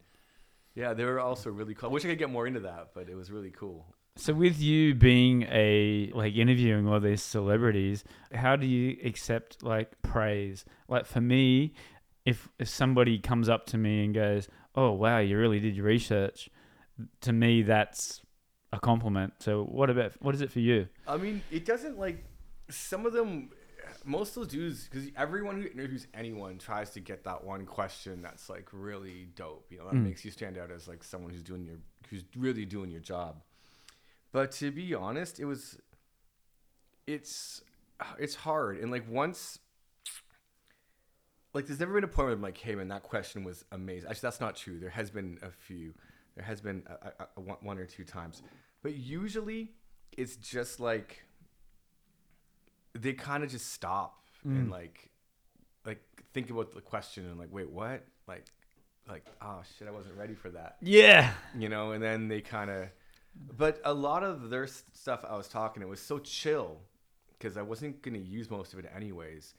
yeah, they were also really cool. I wish I could get more into that, but it was really cool. So with you being a like interviewing all these celebrities, how do you accept like praise? Like for me, if if somebody comes up to me and goes, "Oh wow, you really did your research," to me that's a compliment. So what about what is it for you? I mean, it doesn't like some of them. Most of those dudes, because everyone who interviews anyone tries to get that one question that's like really dope. You know, that Mm. makes you stand out as like someone who's doing your, who's really doing your job. But to be honest, it was, it's, it's hard. And like once, like there's never been a point where I'm like, hey man, that question was amazing. Actually, that's not true. There has been a few. There has been a, a, a, one one or two times, but usually it's just like they kind of just stop and mm. like like think about the question and like wait what like like oh shit i wasn't ready for that Yeah. you know and then they kind of but a lot of their stuff i was talking it was so chill because i wasn't going to use most of it anyways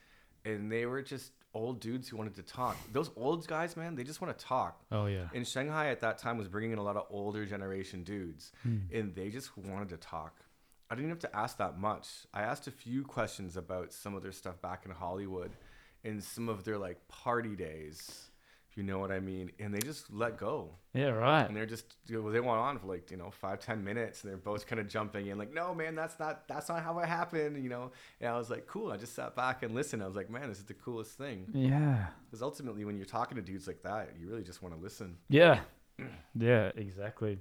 and they were just old dudes who wanted to talk those old guys man they just want to talk Oh yeah. and Shanghai at that time was bringing in a lot of older generation dudes, hmm. and they just wanted to talk. I didn't have to ask that much. I asked a few questions about some of their stuff back in Hollywood, and some of their like party days, if you know what I mean. And they just let go, Yeah. Right. and they're just you know, they went on for like you know five ten minutes, and they're both kind of jumping in like, no man, that's not that's not how it happened, you know. And I was like, cool. I just sat back and listened. I was like, man, this is the coolest thing. Yeah. Because ultimately, when you're talking to dudes like that, you really just want to listen. Yeah. Yeah. Exactly.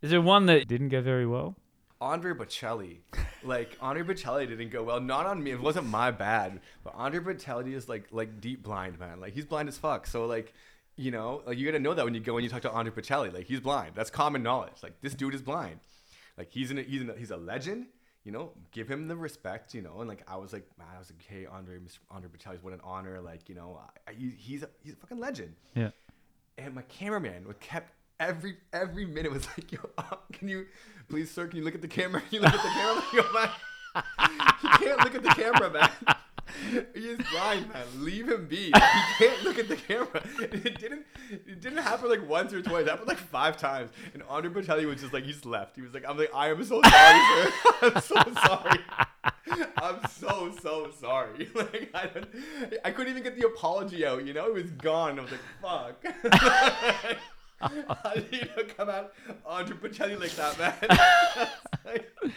Is there one that didn't go very well? Andre Bocelli. Like Andre Bocelli didn't go well. Not on me. It wasn't my bad. But Andre Bocelli is like like deep blind, man. Like he's blind as fuck. So like, you know, like you gotta know that when you go and you talk to Andre Bocelli. Like he's blind. That's common knowledge. Like this dude is blind. Like he's in a, he's in a, he's a legend. You know, give him the respect. You know, and like I was like, man, I was like, hey, Andre, Mr. Andre Bocelli's what an honor. Like you know, I, I, he's a, he's a fucking legend Yeah. and my cameraman would kept every every minute was like, "Yo, uh, can you please, sir? Can you look at the camera? Can you look at the camera? Yo, man, he can't look at the camera, man. He is blind, man. Leave him be. He can't look at the camera. It didn't. It didn't happen like once or twice. It happened like five times. And Andre Bocelli was just like, he's left. He was like, I'm like, I am so sorry, sir. I'm so sorry. I'm so so sorry. Like I I couldn't even get the apology out. You know, it was gone. I was like, fuck. How did you know, come out Andre Bocelli like that, man? Like,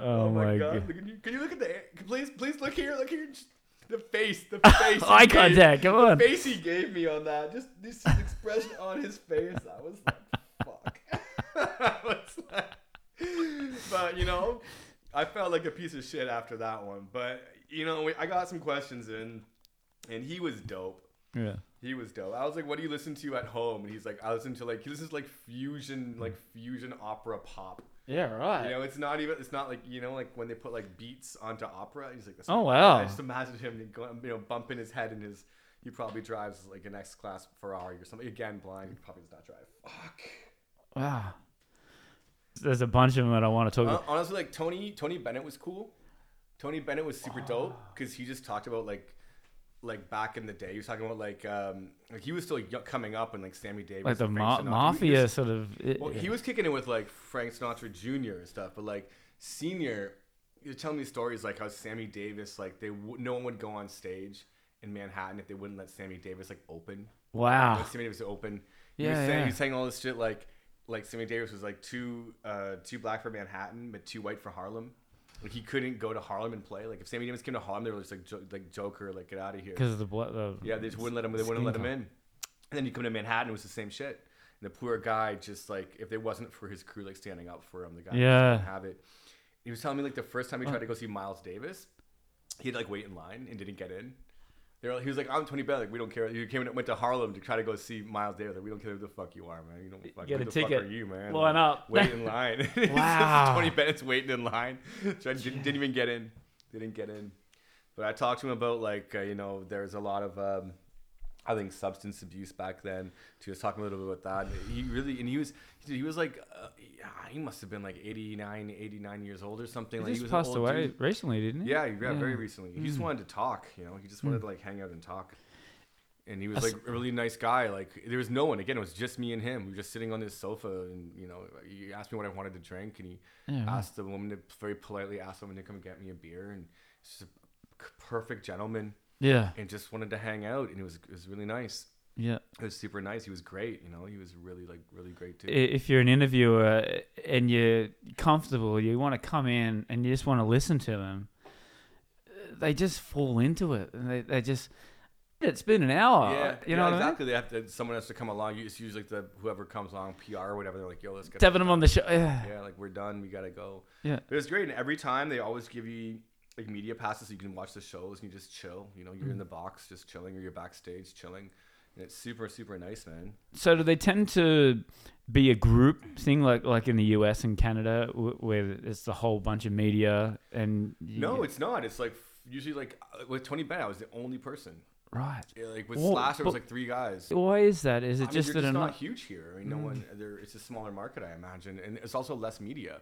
Oh, oh my god! God. Look at you. Can you look at the? Please, please look here. Look here. Just the face. The face. he Eye gave- contact, come on. The face he gave me on that. Just this expression on his face. I was like, fuck. I was like, but you know, I felt like a piece of shit after that one. But you know, we, I got some questions in, and he was dope. Yeah. He was dope. I was like, "What do you listen to at home?" And he's like, "I listen to like he listens to like fusion, hmm. like fusion opera pop. Yeah. Right. You know, it's not even. It's not like you know, like when they put like beats onto opera. He's like, That's Oh, wow. I just imagine him, going, you know, bumping his head in his. He probably drives like an X class Ferrari or something. Again, blind. He probably does not drive. Fuck. Wow. There's a bunch of them that I want to talk Hon- about. honestly, like Tony, Tony Bennett was cool. Tony Bennett was super dope because he just talked about like, like back in the day. He was talking about like, um, like he was still young, coming up and like Sammy Davis, Like the and ma- Frank Sinatra. He mafia was- sort of. it- Well, he was kicking it with like Frank Sinatra Jr. and stuff, but like senior, you're telling me stories like how Sammy Davis, like they w- no one would go on stage in Manhattan if they wouldn't let Sammy Davis like open. wow. Sammy Davis open, he Yeah, was saying yeah. he was saying all this shit like like Sammy Davis was like too uh too black for Manhattan but too white for Harlem. Like he couldn't go to Harlem and play. Like if Sammy Davis came to Harlem, they were just like jo- like Joker, like get out of here. Because of the blood. The, Yeah, they just wouldn't let him. They wouldn't let him in. And then you come to Manhattan, it was the same shit. And the poor guy, just like if it wasn't for his crew like standing up for him, the guy Yeah. didn't have it. He was telling me like the first time he tried to go see Miles Davis, he had like wait in line and didn't get in. They were, he was like, "I'm Tony Bennett. Like, we don't care. You came and went to Harlem to try to go see Miles Davis. Like, we don't care who the fuck you are, man. You don't fuck, get who a the ticket. fuck are you, man? Line Like, up." wait in line. It's just Wow. Tony Bennett's waiting in line. So I didn't, didn't even get in. Didn't get in. But I talked to him about like uh, you know there's a lot of um, I think substance abuse back then. He was talking a little bit about that. He really and he was he was like uh, he must have been like 89, 89 years old or something. he like just he was passed away dude. recently, didn't he? Yeah, he got very recently. He just Mm. wanted to talk. You know, he just wanted to like hang out and talk. And he was That's- like a really nice guy. Like there was no one. Again, it was just me and him. We were just sitting on this sofa, and you know, he asked me what I wanted to drink, and he Yeah, asked the woman to very politely asked the woman to come get me a beer, and just a perfect gentleman, Yeah. and just wanted to hang out, and it was it was really nice. Yeah. It was super nice. He was great. You know, he was really like really great too. If you're an interviewer and you're comfortable, you want to come in and you just want to listen to them, they just fall into it. And they, they just, it's been an hour. yeah, You know yeah, exactly. They have to. Someone has to come along. It's usually like the whoever comes along, PR or whatever. They're like, "Yo, let's I get mean? Having them on the show. Yeah. yeah, like we're done. We gotta go. Yeah. it was great. And every time they always give you like media passes so you can watch the shows and you just chill. You know, you're Mm. in the box just chilling or you're backstage chilling. And it's super, super nice, man. So do they tend to be a group thing like like in the US and Canada where it's the whole bunch of media and No, get- it's not. It's like usually like uh, with Tony Bennett, I was the only person. right. Yeah, like with Well, Slash, there was like three guys. Why is that? Is it I just you're that just not enough? huge here. I mean, no one. There, it's a smaller market, I imagine, and it's also less media.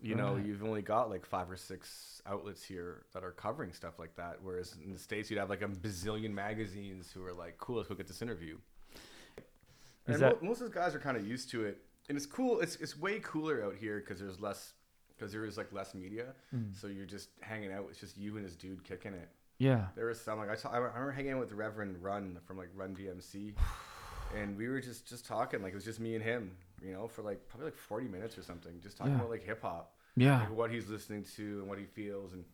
You know, Right. you've only got like five or six outlets here that are covering stuff like that. Whereas in the states, you'd have like a bazillion magazines who are like, "Cool, let's go get this interview." Is and that- mo- most of those guys are kind of used to it, and it's cool. It's it's way cooler out here because there's less, because there is like less media. Mm. So you're just hanging out. It's just you and this dude kicking it. Yeah. There was some like I, saw, I remember hanging out with Reverend Run from like Run DMC, and we were just just talking like it was just me and him, you know, for like probably like forty minutes or something, just talking Yeah. about like hip hop, Yeah. like what he's listening to and what he feels, and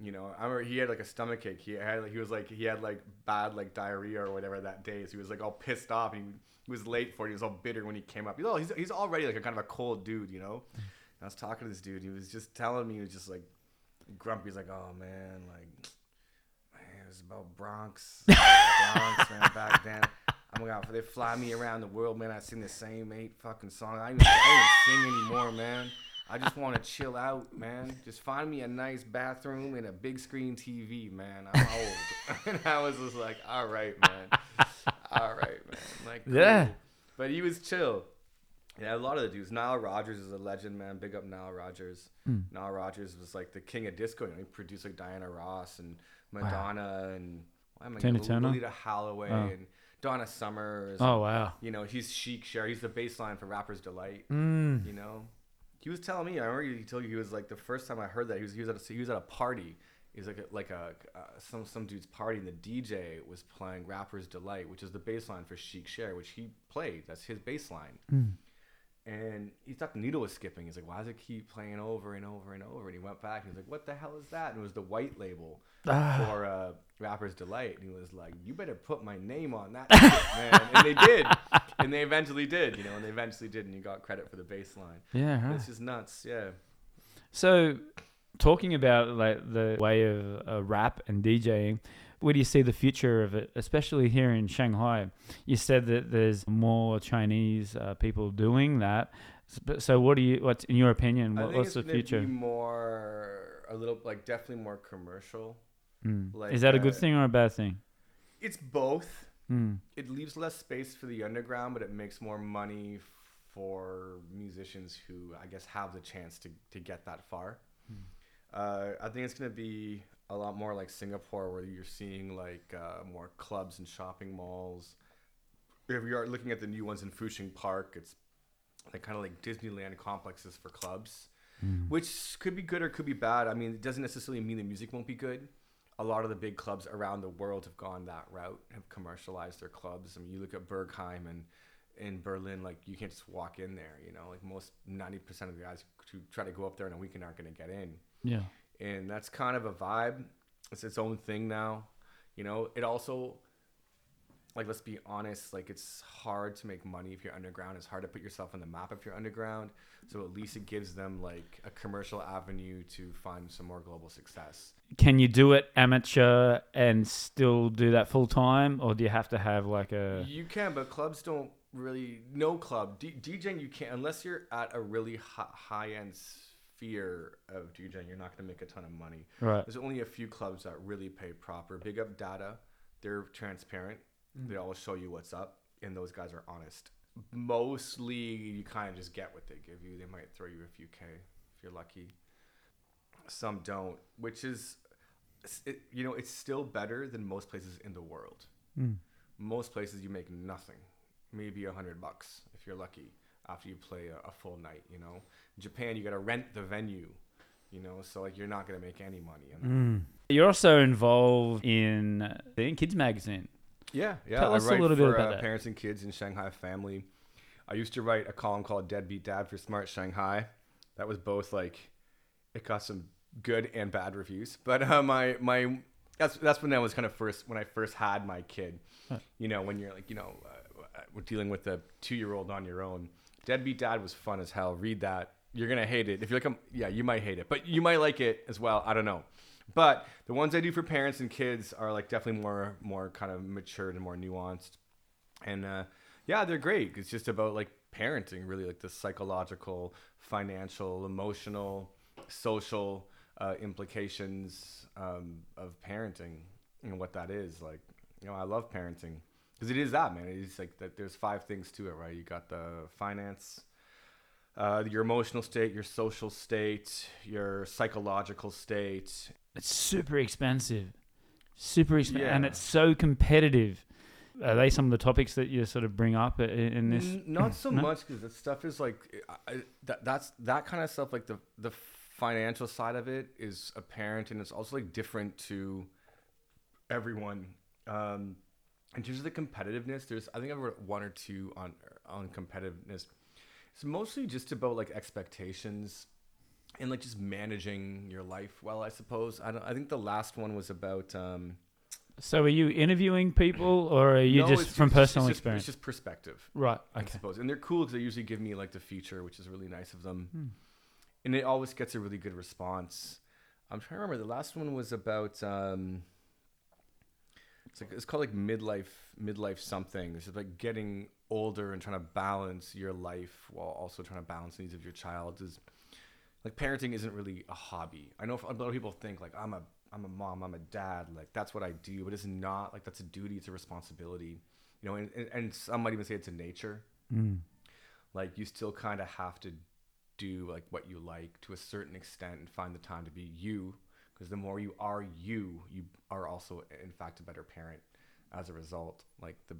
you know, I remember he had like a stomach ache. He had like he was like he had like bad like diarrhea or whatever that day, so he was like all pissed off. He, he was late for it. He was all bitter when he came up. He's, all, he's he's already like a kind of a cold dude, you know. And I was talking to this dude. He was just telling me he was just like grumpy. He's like, oh man, like man, it was about Bronx, Bronx, man, back then. Oh my god, they fly me around the world, man. I sing the same eight fucking songs. I don't even, even sing anymore, man. I just want to chill out, man. Just find me a nice bathroom and a big screen TV, man. I'm old. and I was just like, all right, man. All right, man. Like, cool. Yeah. But he was chill. Yeah, a lot of the dudes. Nile Rodgers is a legend, man. Big up Nile Rodgers. Mm. Nile Rodgers was like the king of disco. You know, he produced like Diana Ross and Madonna and why am I Turner? Loleatta Holloway Oh. and Donna Summers. Oh wow. You know, he's chic share. He's the baseline for Rapper's Delight. Mm. You know, he was telling me. I remember he told you he was like the first time I heard that he was he was at a, he was at a party. He was like a, like a uh, some some dude's party, and the DJ was playing Rapper's Delight, which is the baseline for Chic Share, which he played. That's his baseline. Mm. And he thought the needle was skipping. He's like, "Why does it keep playing over and over and over?" And he went back and he's like, "What the hell is that?" And it was the white label Ah. for uh, Rapper's Delight. And he was like, "You better put my name on that, shit, man." And they did, and they eventually did. You know, and they eventually did, and he got credit for the bass line. Yeah. Right. It's just nuts, yeah. So, talking about like the way of uh, rap and DJing, where do you see the future of it, especially here in Shanghai? You said that there's more Chinese uh, people doing that. So, what do you? What's in your opinion? What, what's it's the future? Be more, a little, like definitely more commercial. Mm. like, Is that a good uh, thing or a bad thing? It's both. Mm. It leaves less space for the underground, but it makes more money for musicians who, I guess, have the chance to, to get that far. Uh, I think it's going to be a lot more like Singapore, where you're seeing like uh, more clubs and shopping malls. If you are looking at the new ones in Fuxing Park, it's like kind of like Disneyland complexes for clubs, which could be good or could be bad. I mean, it doesn't necessarily mean the music won't be good. A lot of the big clubs around the world have gone that route, have commercialized their clubs. I mean, you look at Berghain and in Berlin, like you can't just walk in there. You know, like most ninety percent of the guys who try to go up there on a weekend aren't going to get in, Yeah. And that's kind of a vibe. It's its own thing now. You know, it also like let's be honest like it's hard to make money if you're underground it's hard to put yourself on the map if you're underground so at least it gives them like a commercial avenue to find some more global success Can you do it amateur and still do that full time, or do you have to have like a? you can but clubs don't really no club D- djing you can't unless you're at a really hi- high-end sphere of djing you're not going to make a ton of money. Right. there's only a few clubs that really pay proper. Big up Dada they're transparent. They always show you what's up and those guys are honest. Mostly you kind of just get what they give you. They might throw you a few k if you're lucky. Some don't which is it, you know it's still better than most places in the world. Mm. most places you make nothing. Maybe a hundred bucks if you're lucky after you play a, a full night you know in japan you got to rent the venue you know so like you're not going to make any money. Mm. You're also involved in uh, the Kids magazine. Yeah, yeah. Tell I us a little bit for, about uh, that. Parents and Kids in Shanghai Family. I used to write a column called Deadbeat Dad for Smart Shanghai. That was both like it got some good and bad reviews. But uh, my my that's that's when I was kind of first when I first had my kid. Right. You know, when you're like you know uh, we're dealing with a two year old on your own. Deadbeat Dad was fun as hell. Read that. You're gonna hate it. If you're like, um, yeah, you might hate it, but you might like it as well. I don't know. But the ones I do for parents and kids are like definitely more more kind of matured and more nuanced. And uh, yeah, they're great. It's just about like parenting, really, like the psychological, financial, emotional, social uh, implications um, of parenting and what that is. Like, you know, I love parenting because it is that, man. It's like that. There's five things to it, right? You got the finance, uh, your emotional state, your social state, your psychological state. It's super expensive, super expensive, and it's so competitive. Are they some of the topics that you sort of bring up in this? Not so No? much because that stuff is like I- that. That's that kind of stuff. Like the the financial side of it is apparent, and it's also like different to everyone. Um, in terms of the competitiveness, there's I think I've wrote one or two on on competitiveness. It's mostly just about like expectations and like just managing your life well. I suppose I don't. I think the last one was about. Um, So, are you interviewing people, or are you no, just it's from personal it's just, experience? It's just perspective. right. I suppose. And they're cool because they usually give me like the feature, which is really nice of them. Hmm. And it always gets a really good response. I'm trying to remember. The last one was about. Um, it's like it's called like midlife midlife something. It's like getting older and trying to balance your life while also trying to balance the needs of your child. Is like parenting isn't really a hobby. I know a lot of people think like I'm a I'm a mom, I'm a dad, like that's what I do, but it's not like that's a duty, it's a responsibility. You know, and, and, and some might even say it's a nature Mm. like you still kind of have to do like what you like to a certain extent and find the time to be you because the more you are you you are also in fact a better parent as a result like the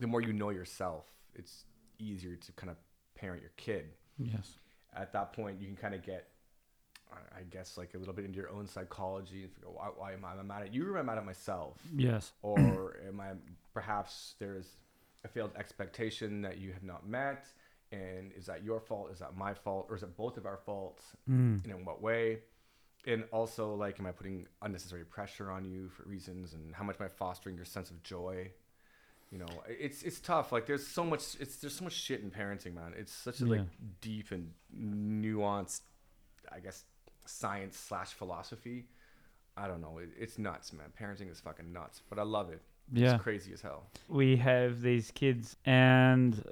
the more you know yourself it's easier to kind of parent your kid Yes. at that point you can kind of get I- guess like a little bit into your own psychology and figure why, why am I am I mad at you or am I mad at myself Yes. or am I perhaps there's a failed expectation that you have not met and is that your fault is that my fault or is it both of our faults Mm. and in what way and also like am I putting unnecessary pressure on you for reasons? And how much am I fostering your sense of joy? You know it's it's tough. Like there's so much it's there's so much shit in parenting man. It's such a like deep and nuanced I guess science slash philosophy. I don't know. It, it's nuts man. Parenting is fucking nuts but I love it. Yeah. it's crazy as hell. We have these kids and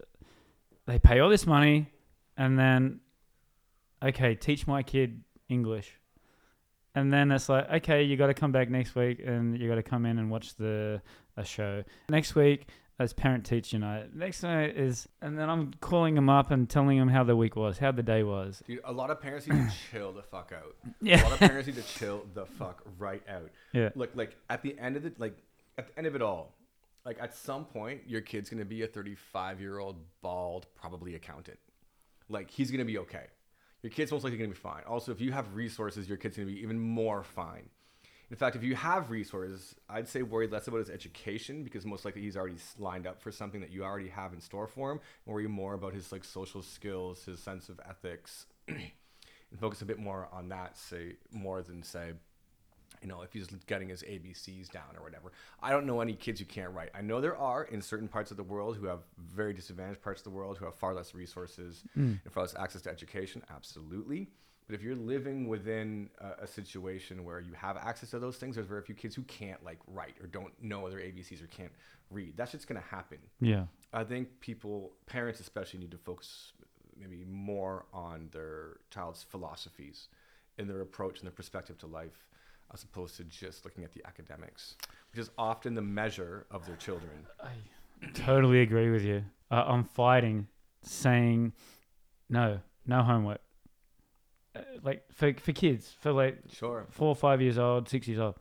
they pay all this money and then okay teach my kid english and then it's like okay you got to come back next week and you got to come in and watch the a show. Next week as parent teacher night. Next night is and then i'm calling them up and telling them how the week was how the day was. Dude, a lot of parents need to chill the fuck out. Yeah. A lot of parents need to chill the fuck right out. Yeah. Look like at the end of the like at the end of it all like at some point your kid's gonna be a 35 year old bald probably accountant. Like he's gonna be okay your kid's most likely gonna be fine also if you have resources your kid's gonna be even more fine In fact, if you have resources, I'd say worry less about his education because most likely he's already lined up for something that you already have in store for him. Worry more about his like social skills, his sense of ethics, and focus a bit more on that. Say more than say, you know, if he's getting his ABCs down or whatever. I don't know any kids who can't write. I know there are in certain parts of the world who have very disadvantaged parts of the world who have far less resources hmm. and far less access to education. Absolutely. But if you're living within a, a situation where you have access to those things, there's very few kids who can't like write or don't know their ABCs or can't read. That's just going to happen. Yeah. I think people, parents especially, need to focus maybe more on their child's philosophies and their approach and their perspective to life, as opposed to just looking at the academics, which is often the measure of their children. I totally agree with you. Uh, I'm fighting saying no, no homework. Uh, like for for kids, for like Sure. four or five years old, six years old,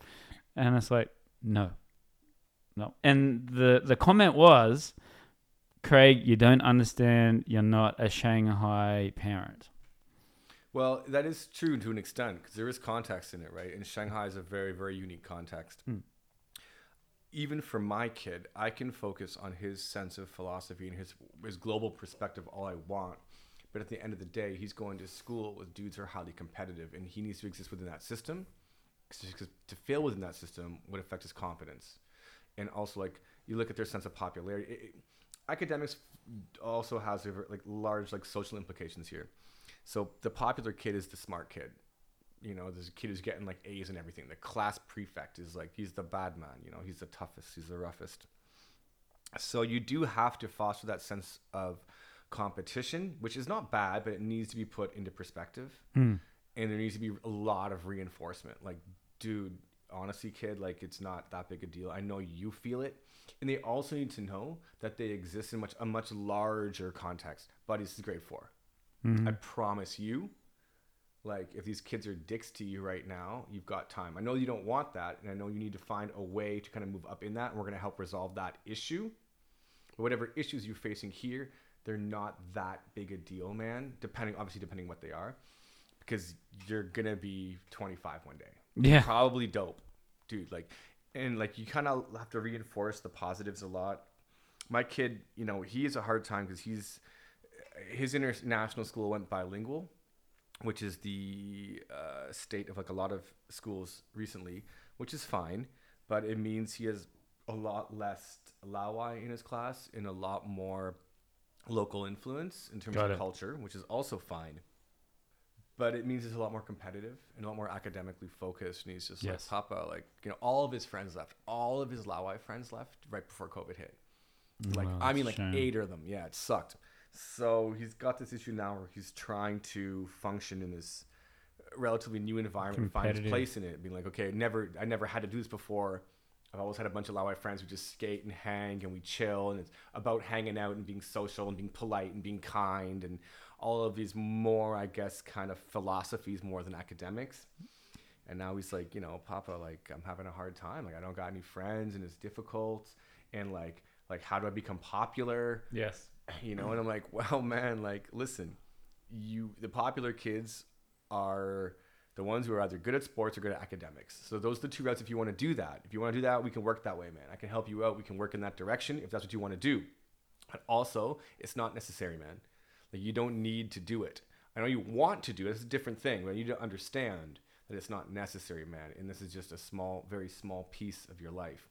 and it's like no, no. And the the comment was, Craig, you don't understand. You're not a Shanghai parent. Well, that is true to an extent because there is context in it, right? And Shanghai is a very, very unique context. Hmm. Even for my kid, I can focus on his sense of philosophy and his his global perspective all I want. But at the end of the day, he's going to school with dudes who are highly competitive, and he needs to exist within that system. Because to fail within that system would affect his confidence, and also like you look at their sense of popularity. It, it- academics also has like large like social implications here. So the popular kid is the smart kid. You know, there's a kid who's getting like A's and everything. The class prefect is like he's the bad man. You know, he's the toughest. He's the roughest. So you do have to foster that sense of competition, which is not bad, but it needs to be put into perspective. Hmm. And there needs to be a lot of reinforcement. Like, dude, honestly, kid, like it's not that big a deal. I know you feel it. And they also need to know that they exist in much a much larger context. Buddy, this is grade 4 I promise you, like if these kids are dicks to you right now, you've got time. I know you don't want that, and I know you need to find a way to kind of move up in that, and we're gonna help resolve that issue. But whatever issues you're facing here, they're not that big a deal, man. Depending, obviously, depending what they are, because you're gonna be 25 one day. Yeah. probably dope, dude. Like, and like you kind of have to reinforce the positives a lot. My kid, you know, he has a hard time because he's his international school went bilingual, which is the uh, state of like a lot of schools recently, which is fine, but it means he has a lot less Laowai in his class and a lot more local influence in terms Got of it. culture, which is also fine. But it means he's a lot more competitive and a lot more academically focused. And he's just Yes. like, Papa, like, you know, all of his friends left. All of his Laowai friends left right before COVID hit. Like, I mean, like shame. eight of them. Yeah, it sucked. So he's got this issue now where he's trying to function in this relatively new environment and find his place in it. Being like, okay, never, I never had to do this before. I've always had a bunch of Laowai friends who just skate and hang and we chill and it's about hanging out and being social and being polite and being kind and all of these more, I guess, kind of philosophies more than academics. And now he's like, you know, Papa, like I'm having a hard time. Like I don't got any friends and it's difficult. And like, like how do I become popular? Yes. You know and i'm like well man like listen you the popular kids are the ones who are either good at sports or good at academics. So those are the two routes if you want to do that. If you want to do that we can work that way man. I can help you out. We can work in that direction if that's what you want to do. But also it's not necessary man. Like you don't need to do it. I know you want to do it. It's a different thing but you need to understand that it's not necessary man and this is just a small very small piece of your life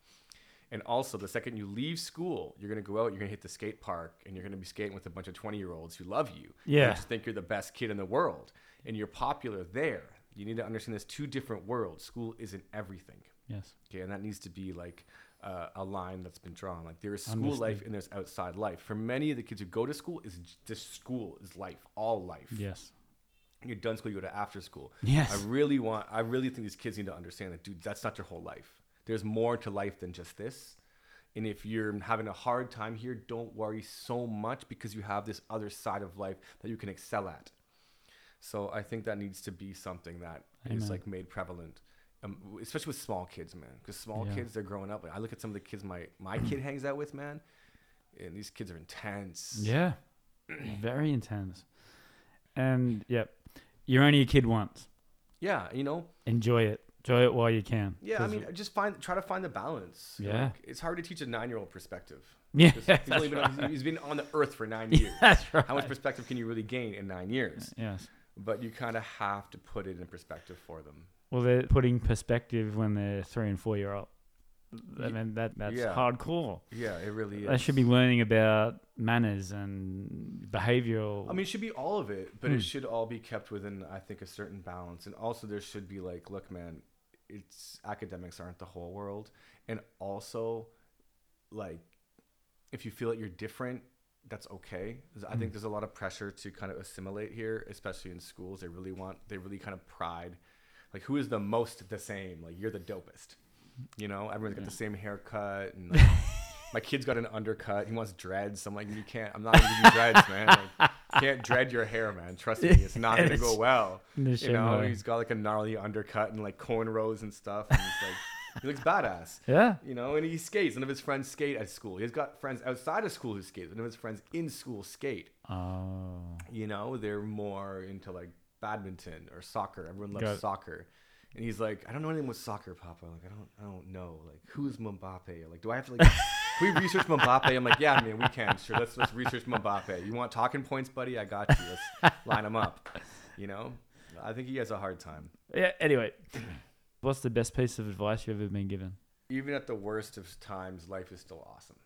and also, the second you leave school, you're gonna go out, you're gonna hit the skate park, and you're gonna be skating with a bunch of 20 year olds who love you. Yeah. you just think you're the best kid in the world, and you're popular there. You need to understand there's two different worlds. School isn't everything. Yes. Okay, and that needs to be like uh, a line that's been drawn. Like there is school Understood. life and there's outside life. For many of the kids who go to school, is just school is life, all life. Yes. You're done school, you go to after school. Yes. I really want. I really think these kids need to understand that, dude. That's not your whole life. There's more to life than just this. And if you're having a hard time here, don't worry so much because you have this other side of life that you can excel at. So I think that needs to be something that is Amen. like made prevalent, um, especially with small kids, man. Because small Yeah. kids, they're growing up. I look at some of the kids my my kid hangs out with, man, and these kids are intense. Yeah. Very intense. And yep, you're only a kid once. Yeah, you know, Enjoy it. Enjoy it while you can. Yeah, I mean, just find try to find the balance. Yeah. Like, it's hard to teach a nine year old perspective. yeah, that's he's, been, right. on- he's been on the earth for nine years. that's right. How much perspective can you really gain in nine years? Yes. But you kind of have to put it in perspective for them. Well, they're putting perspective when they're three and four year old. I mean, that that's yeah. hardcore. Yeah, it really is. They should be learning about manners and behavioral. I mean, it should be all of it, but Hmm. it should all be kept within, I think, a certain balance. And also, there should be like, look, man, it's academics aren't the whole world, and also, like, if you feel that you're different, that's okay. I think Mm. there's a lot of pressure to kind of assimilate here, especially in schools. They really want, they really kind of pride, like, who is the most the same? Like, you're the dopest. You know, everyone's got Yeah. the same haircut, and like, my kid's got an undercut. He wants dreads. I'm like, you can't. I'm not gonna give you dreads, man. Like, can't dread your hair, man. Trust me, it's not gonna go well. You know, he's got like a gnarly undercut and like cornrows and stuff. And he's like, he looks badass. yeah. You know, and he skates. None of his friends skate at school. He's got friends outside of school who skate. None of his friends in school skate. Oh. You know, they're more into like badminton or soccer. Everyone loves Got soccer. And he's like, I don't know anything with soccer, Papa. Like, I don't, I don't know. Like, who's Mbappe? Like, do I have to like, we research Mbappe? I'm like, yeah, man, we can. Sure, let's let's research Mbappe. You want talking points, buddy? I got you. Let's line them up. You know, I think he has a hard time. Yeah. Anyway, what's the best piece of advice you've ever been given? Even at the worst of times, life is still awesome.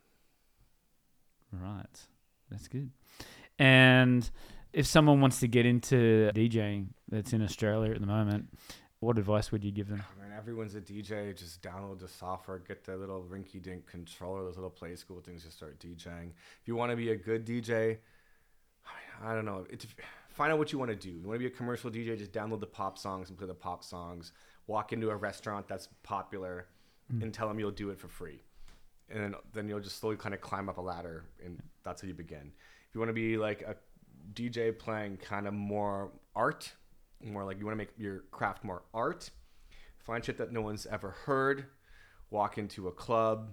Right. That's good. And if someone wants to get into DJing that's in Australia at the moment, what advice would you give them? Oh, Everyone's a DJ. Just download the software, get the little rinky-dink controller, those little play school things, just start DJing. If you want to be a good DJ, I don't know. It's, find out what you want to do. You want to be a commercial DJ? Just download the pop songs and play the pop songs. Walk into a restaurant that's popular hmm. and tell them you'll do it for free, and then then you'll just slowly kind of climb up a ladder, and that's how you begin. If you want to be like a DJ playing kind of more art, more like you want to make your craft more art, find shit that no one's ever heard, walk into a club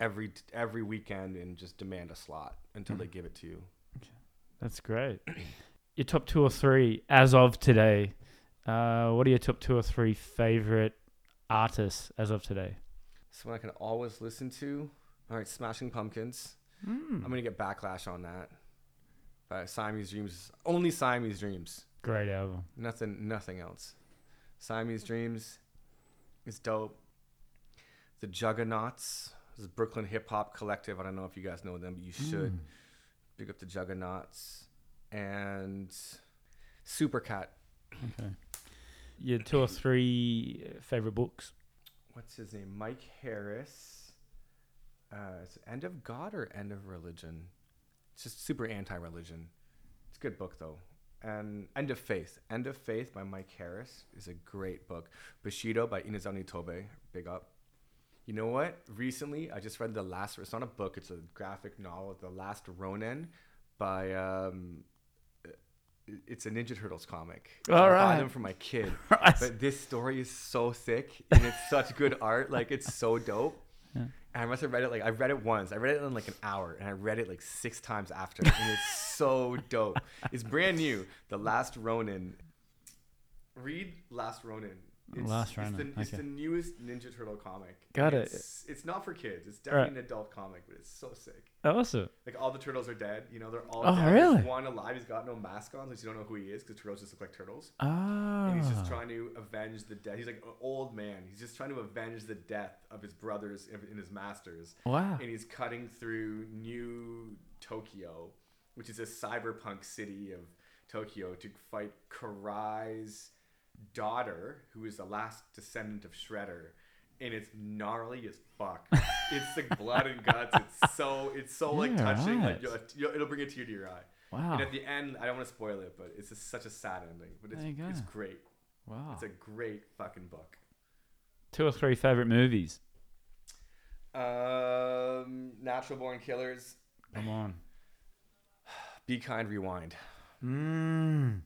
every every weekend and just demand a slot until they give it to you. That's great. your top two or three as of today. Uh, what are your top two or three favorite artists as of today? Someone I can always listen to. All right, Smashing Pumpkins. Hmm. I'm gonna get backlash on that. But Siamese Dreams, only Siamese Dreams. Great album. Nothing, nothing else. Siamese Dreams is dope. The Juggaknots, this is Brooklyn hip hop collective. I don't know if you guys know them, but you should. Mm. Big up the Juggaknots and Supercat. Okay. Your two or three uh, favorite books. What's his name? Mike Harris. Uh, is it End of God or End of Religion? It's just super anti-religion. It's a good book though. And End of Faith. End of Faith by Mike Harris is a great book. Bushido by Inazo Nitobe. Big up. You know what? Recently, I just read the last. It's not a book. It's a graphic novel. The Last Ronin by. Um, it's a Ninja Turtles comic. All I right. them for my kid. But this story is so sick and it's such good art. Like it's so dope. Yeah. I must have read it like I read it once. I read it in like an hour and I read it like six times after. And it's so dope. It's brand new. The Last Ronin. Read Last Ronin. It's, Last it's Ronin, The, it's okay. the newest Ninja Turtle comic. Got it. It's, it's not for kids. It's definitely an adult comic, but it's so sick. Awesome. Like all the turtles are dead. You know, they're all Oh, dead. really? There's one alive. He's got no mask on, so you don't know who he is because turtles just look like turtles. Ah. And he's just trying to avenge the death. He's like an old man. He's just trying to avenge the death of his brothers and his masters. Wow. And he's cutting through New Tokyo, which is a cyberpunk city of Tokyo, to fight Karai's daughter, who is the last descendant of Shredder. And it's gnarly as fuck. it's like blood and guts. It's so it's so like Yeah, touching. Like you'll, you'll, it'll bring a tear to your eye. Wow. And at the end, I don't want to spoil it, but it's just such a sad ending. But it's There you it's great. Wow. It's a great fucking book. Two or three favorite movies. Um, Natural Born Killers. Come on. Be Kind, Rewind, Mm.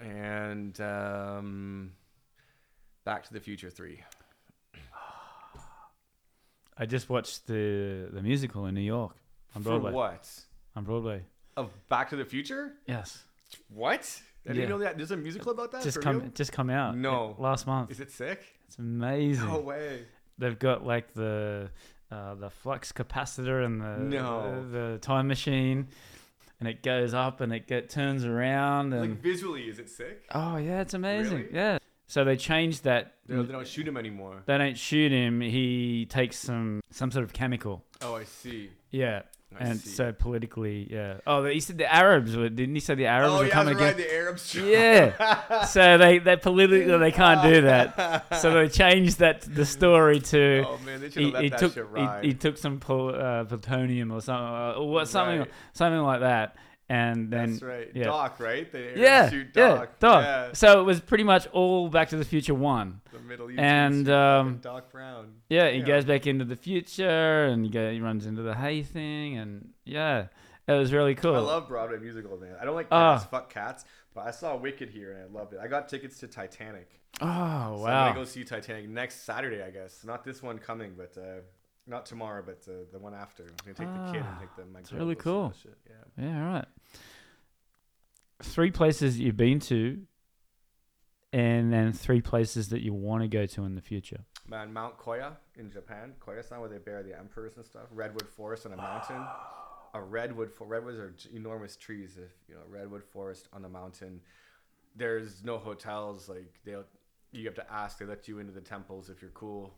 And um, Back to the Future Three. I just watched the the musical in New York on For Broadway. what? On Broadway. Of Back to the Future? Yes. What? I Yeah. didn't know that. There's a musical about that. just for come real? just come out No. last month. Is it sick? It's amazing. No way. They've got like the uh, the flux capacitor and the No. the, the time machine, and it goes up and it get turns around and Like visually, is it sick? oh yeah, it's amazing. Really? Yeah. So they changed that. They don't, they don't shoot him anymore. They don't shoot him. He takes some some sort of chemical. Oh, I see. Yeah. I and see. so politically, yeah. Oh, he said the Arabs were didn't he say the Arabs oh were yeah, coming right. again? The Arabs. Yeah. so they they politically they can't do that. So they changed that the story to Oh man, they should he, let he that took shit he, ride. he took some pol- uh, plutonium or something uh, or what something Right. something like that, and then That's right. yeah. Doc, right? The yeah, shoot yeah, Doc. Doc. Yeah. So it was pretty much all Back to the Future one. The Middle East. And, um, Doc Brown. Yeah, he Yeah. goes back into the future and he, go, he runs into the hay thing, and yeah, it was really cool. I love Broadway musicals, man. I don't like Ah. cats. Fuck cats. But I saw Wicked here and I loved it. I got tickets to Titanic. oh wow. I'm gonna go see Titanic next Saturday, I guess. Not this one coming, but uh, not tomorrow, but uh, the one after. I'm gonna take the kid and Ah, take the my that's really cool. shit, Yeah. Yeah, all right. Three places you've been to, and then three places that you want to go to in the future. Man, Mount Koya in Japan, Koya-san, where they bury the emperors and stuff. Redwood forest on a mountain. A redwood for redwoods are enormous trees. If you know redwood forest on the mountain, there's no hotels. Like they, you have to ask. They let you into the temples if you're cool.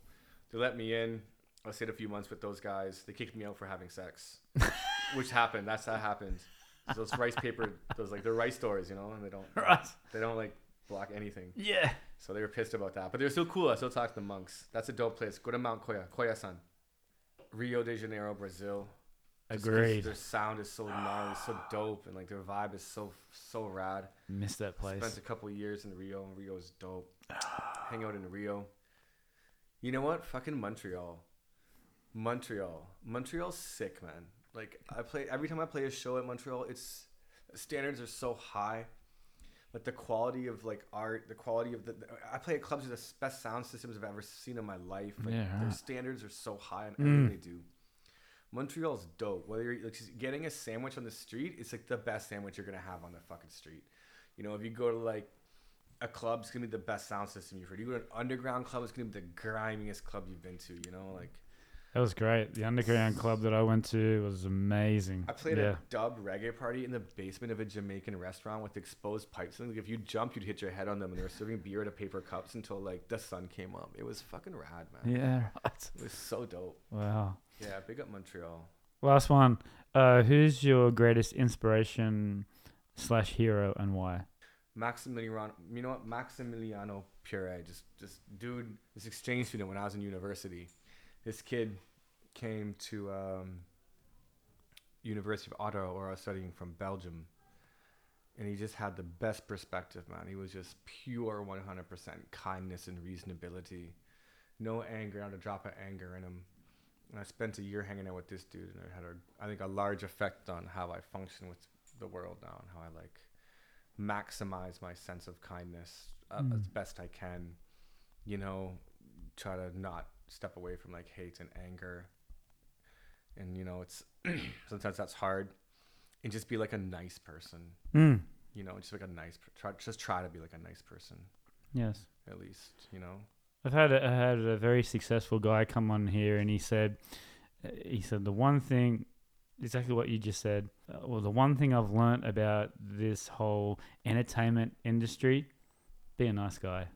They let me in. I stayed a few months with those guys. They kicked me out for having sex, which happened. That's how it happened. Those rice paper, those like they're rice stores, you know, and they don't Right. they don't like block anything. Yeah. So they were pissed about that. But they're still cool. I still talk to the monks. That's a dope place. Go to Mount Koya, Koya-san. Rio de Janeiro, Brazil. Just Agreed. Their sound is so gnarly, so dope, and like their vibe is so so rad. Missed that place. Spent a couple years in Rio, and Rio is dope. Hang out in Rio. You know what? Fucking Montreal. Montreal. Montreal's sick, man. Like I play every time I play a show at Montreal, it's standards are so high. Like the quality of like art, the quality of the I play at clubs with the best sound systems I've ever seen in my life. Like Yeah, their standards are so high on Mm. everything they do. Montreal's dope. Whether you're like getting a sandwich on the street, it's like the best sandwich you're gonna have on the fucking street. You know, if you go to like a club, it's gonna be the best sound system you've heard. You go to an underground club, it's gonna be the grimiest club you've been to. You know, like That was great. The underground club that I went to was amazing. I played yeah. a dubbed reggae party in the basement of a Jamaican restaurant with exposed pipes. And like if you jumped, you'd hit your head on them, and they were serving beer out of paper cups until like the sun came up. It was fucking rad, man. Yeah. Right. It was so dope. Wow. Yeah, big up Montreal. Last one. Uh, who's your greatest inspiration slash hero and why? Maximiliano, you know what? Maximiliano Pure, just just dude, this exchange student when I was in university. This kid came to um, University of Ottawa, where I was studying from Belgium, and he just had the best perspective, man. He was just pure 100% kindness and reasonability, no anger, not a drop of anger in him. And I spent a year hanging out with this dude, and it had a, I think, a large effect on how I function with the world now and how I like maximize my sense of kindness uh, as best I can. You know, try to not step away from like hate and anger. And you know, it's sometimes that's hard. And just be like a nice person. Mm. You know, just like a nice. Try just try to be like a nice person Yes. at least. You know. I've had a, I had a very successful guy come on here, and he said, he said the one thing, exactly what you just said. Uh, well, the one thing I've learned about this whole entertainment industry, be a nice guy,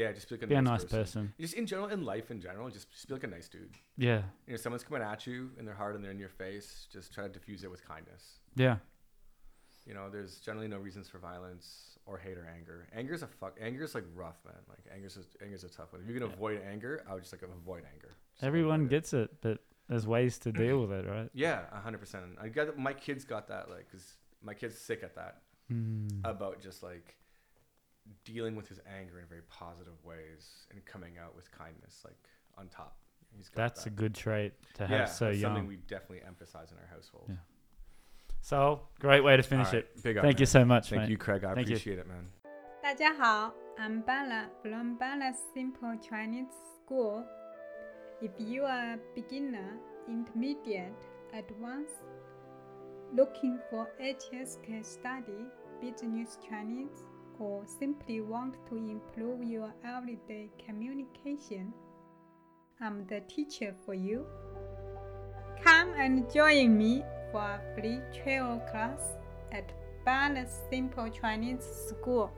Yeah, just be like a be nice, a nice person. Just in general, in life in general, just just be like a nice dude. Yeah, You know, someone's coming at you and they're hard and they're in your face, just try to diffuse it with kindness. yeah, You know, there's generally no reasons for violence or hate or anger. Anger's a fuck. Anger's like rough, man. Like anger's a, anger's a tough one. If you can avoid anger, I would just like avoid anger. Just everyone avoid it. gets it, but there's ways to deal with it, right? Yeah, a hundred percent. I got my kids got that like because my kid's sick at that Mm. about just like dealing with his anger in very positive ways and coming out with kindness like on top. He's got That's that. a good trait to have yeah, so that's something young. we definitely emphasize in our household. Yeah. So great way to finish All right, it. Big up, Thank you man. so much, Thank mate. you, Craig. I Thank you. appreciate it, man. 大家好，I'm Bella from Bella Simple Chinese School. If you are a beginner, intermediate, advanced, looking for HSK study, business Chinese, or simply want to improve your everyday communication, I'm the teacher for you. Come and join me for a free travel class at Bala Simple Chinese School.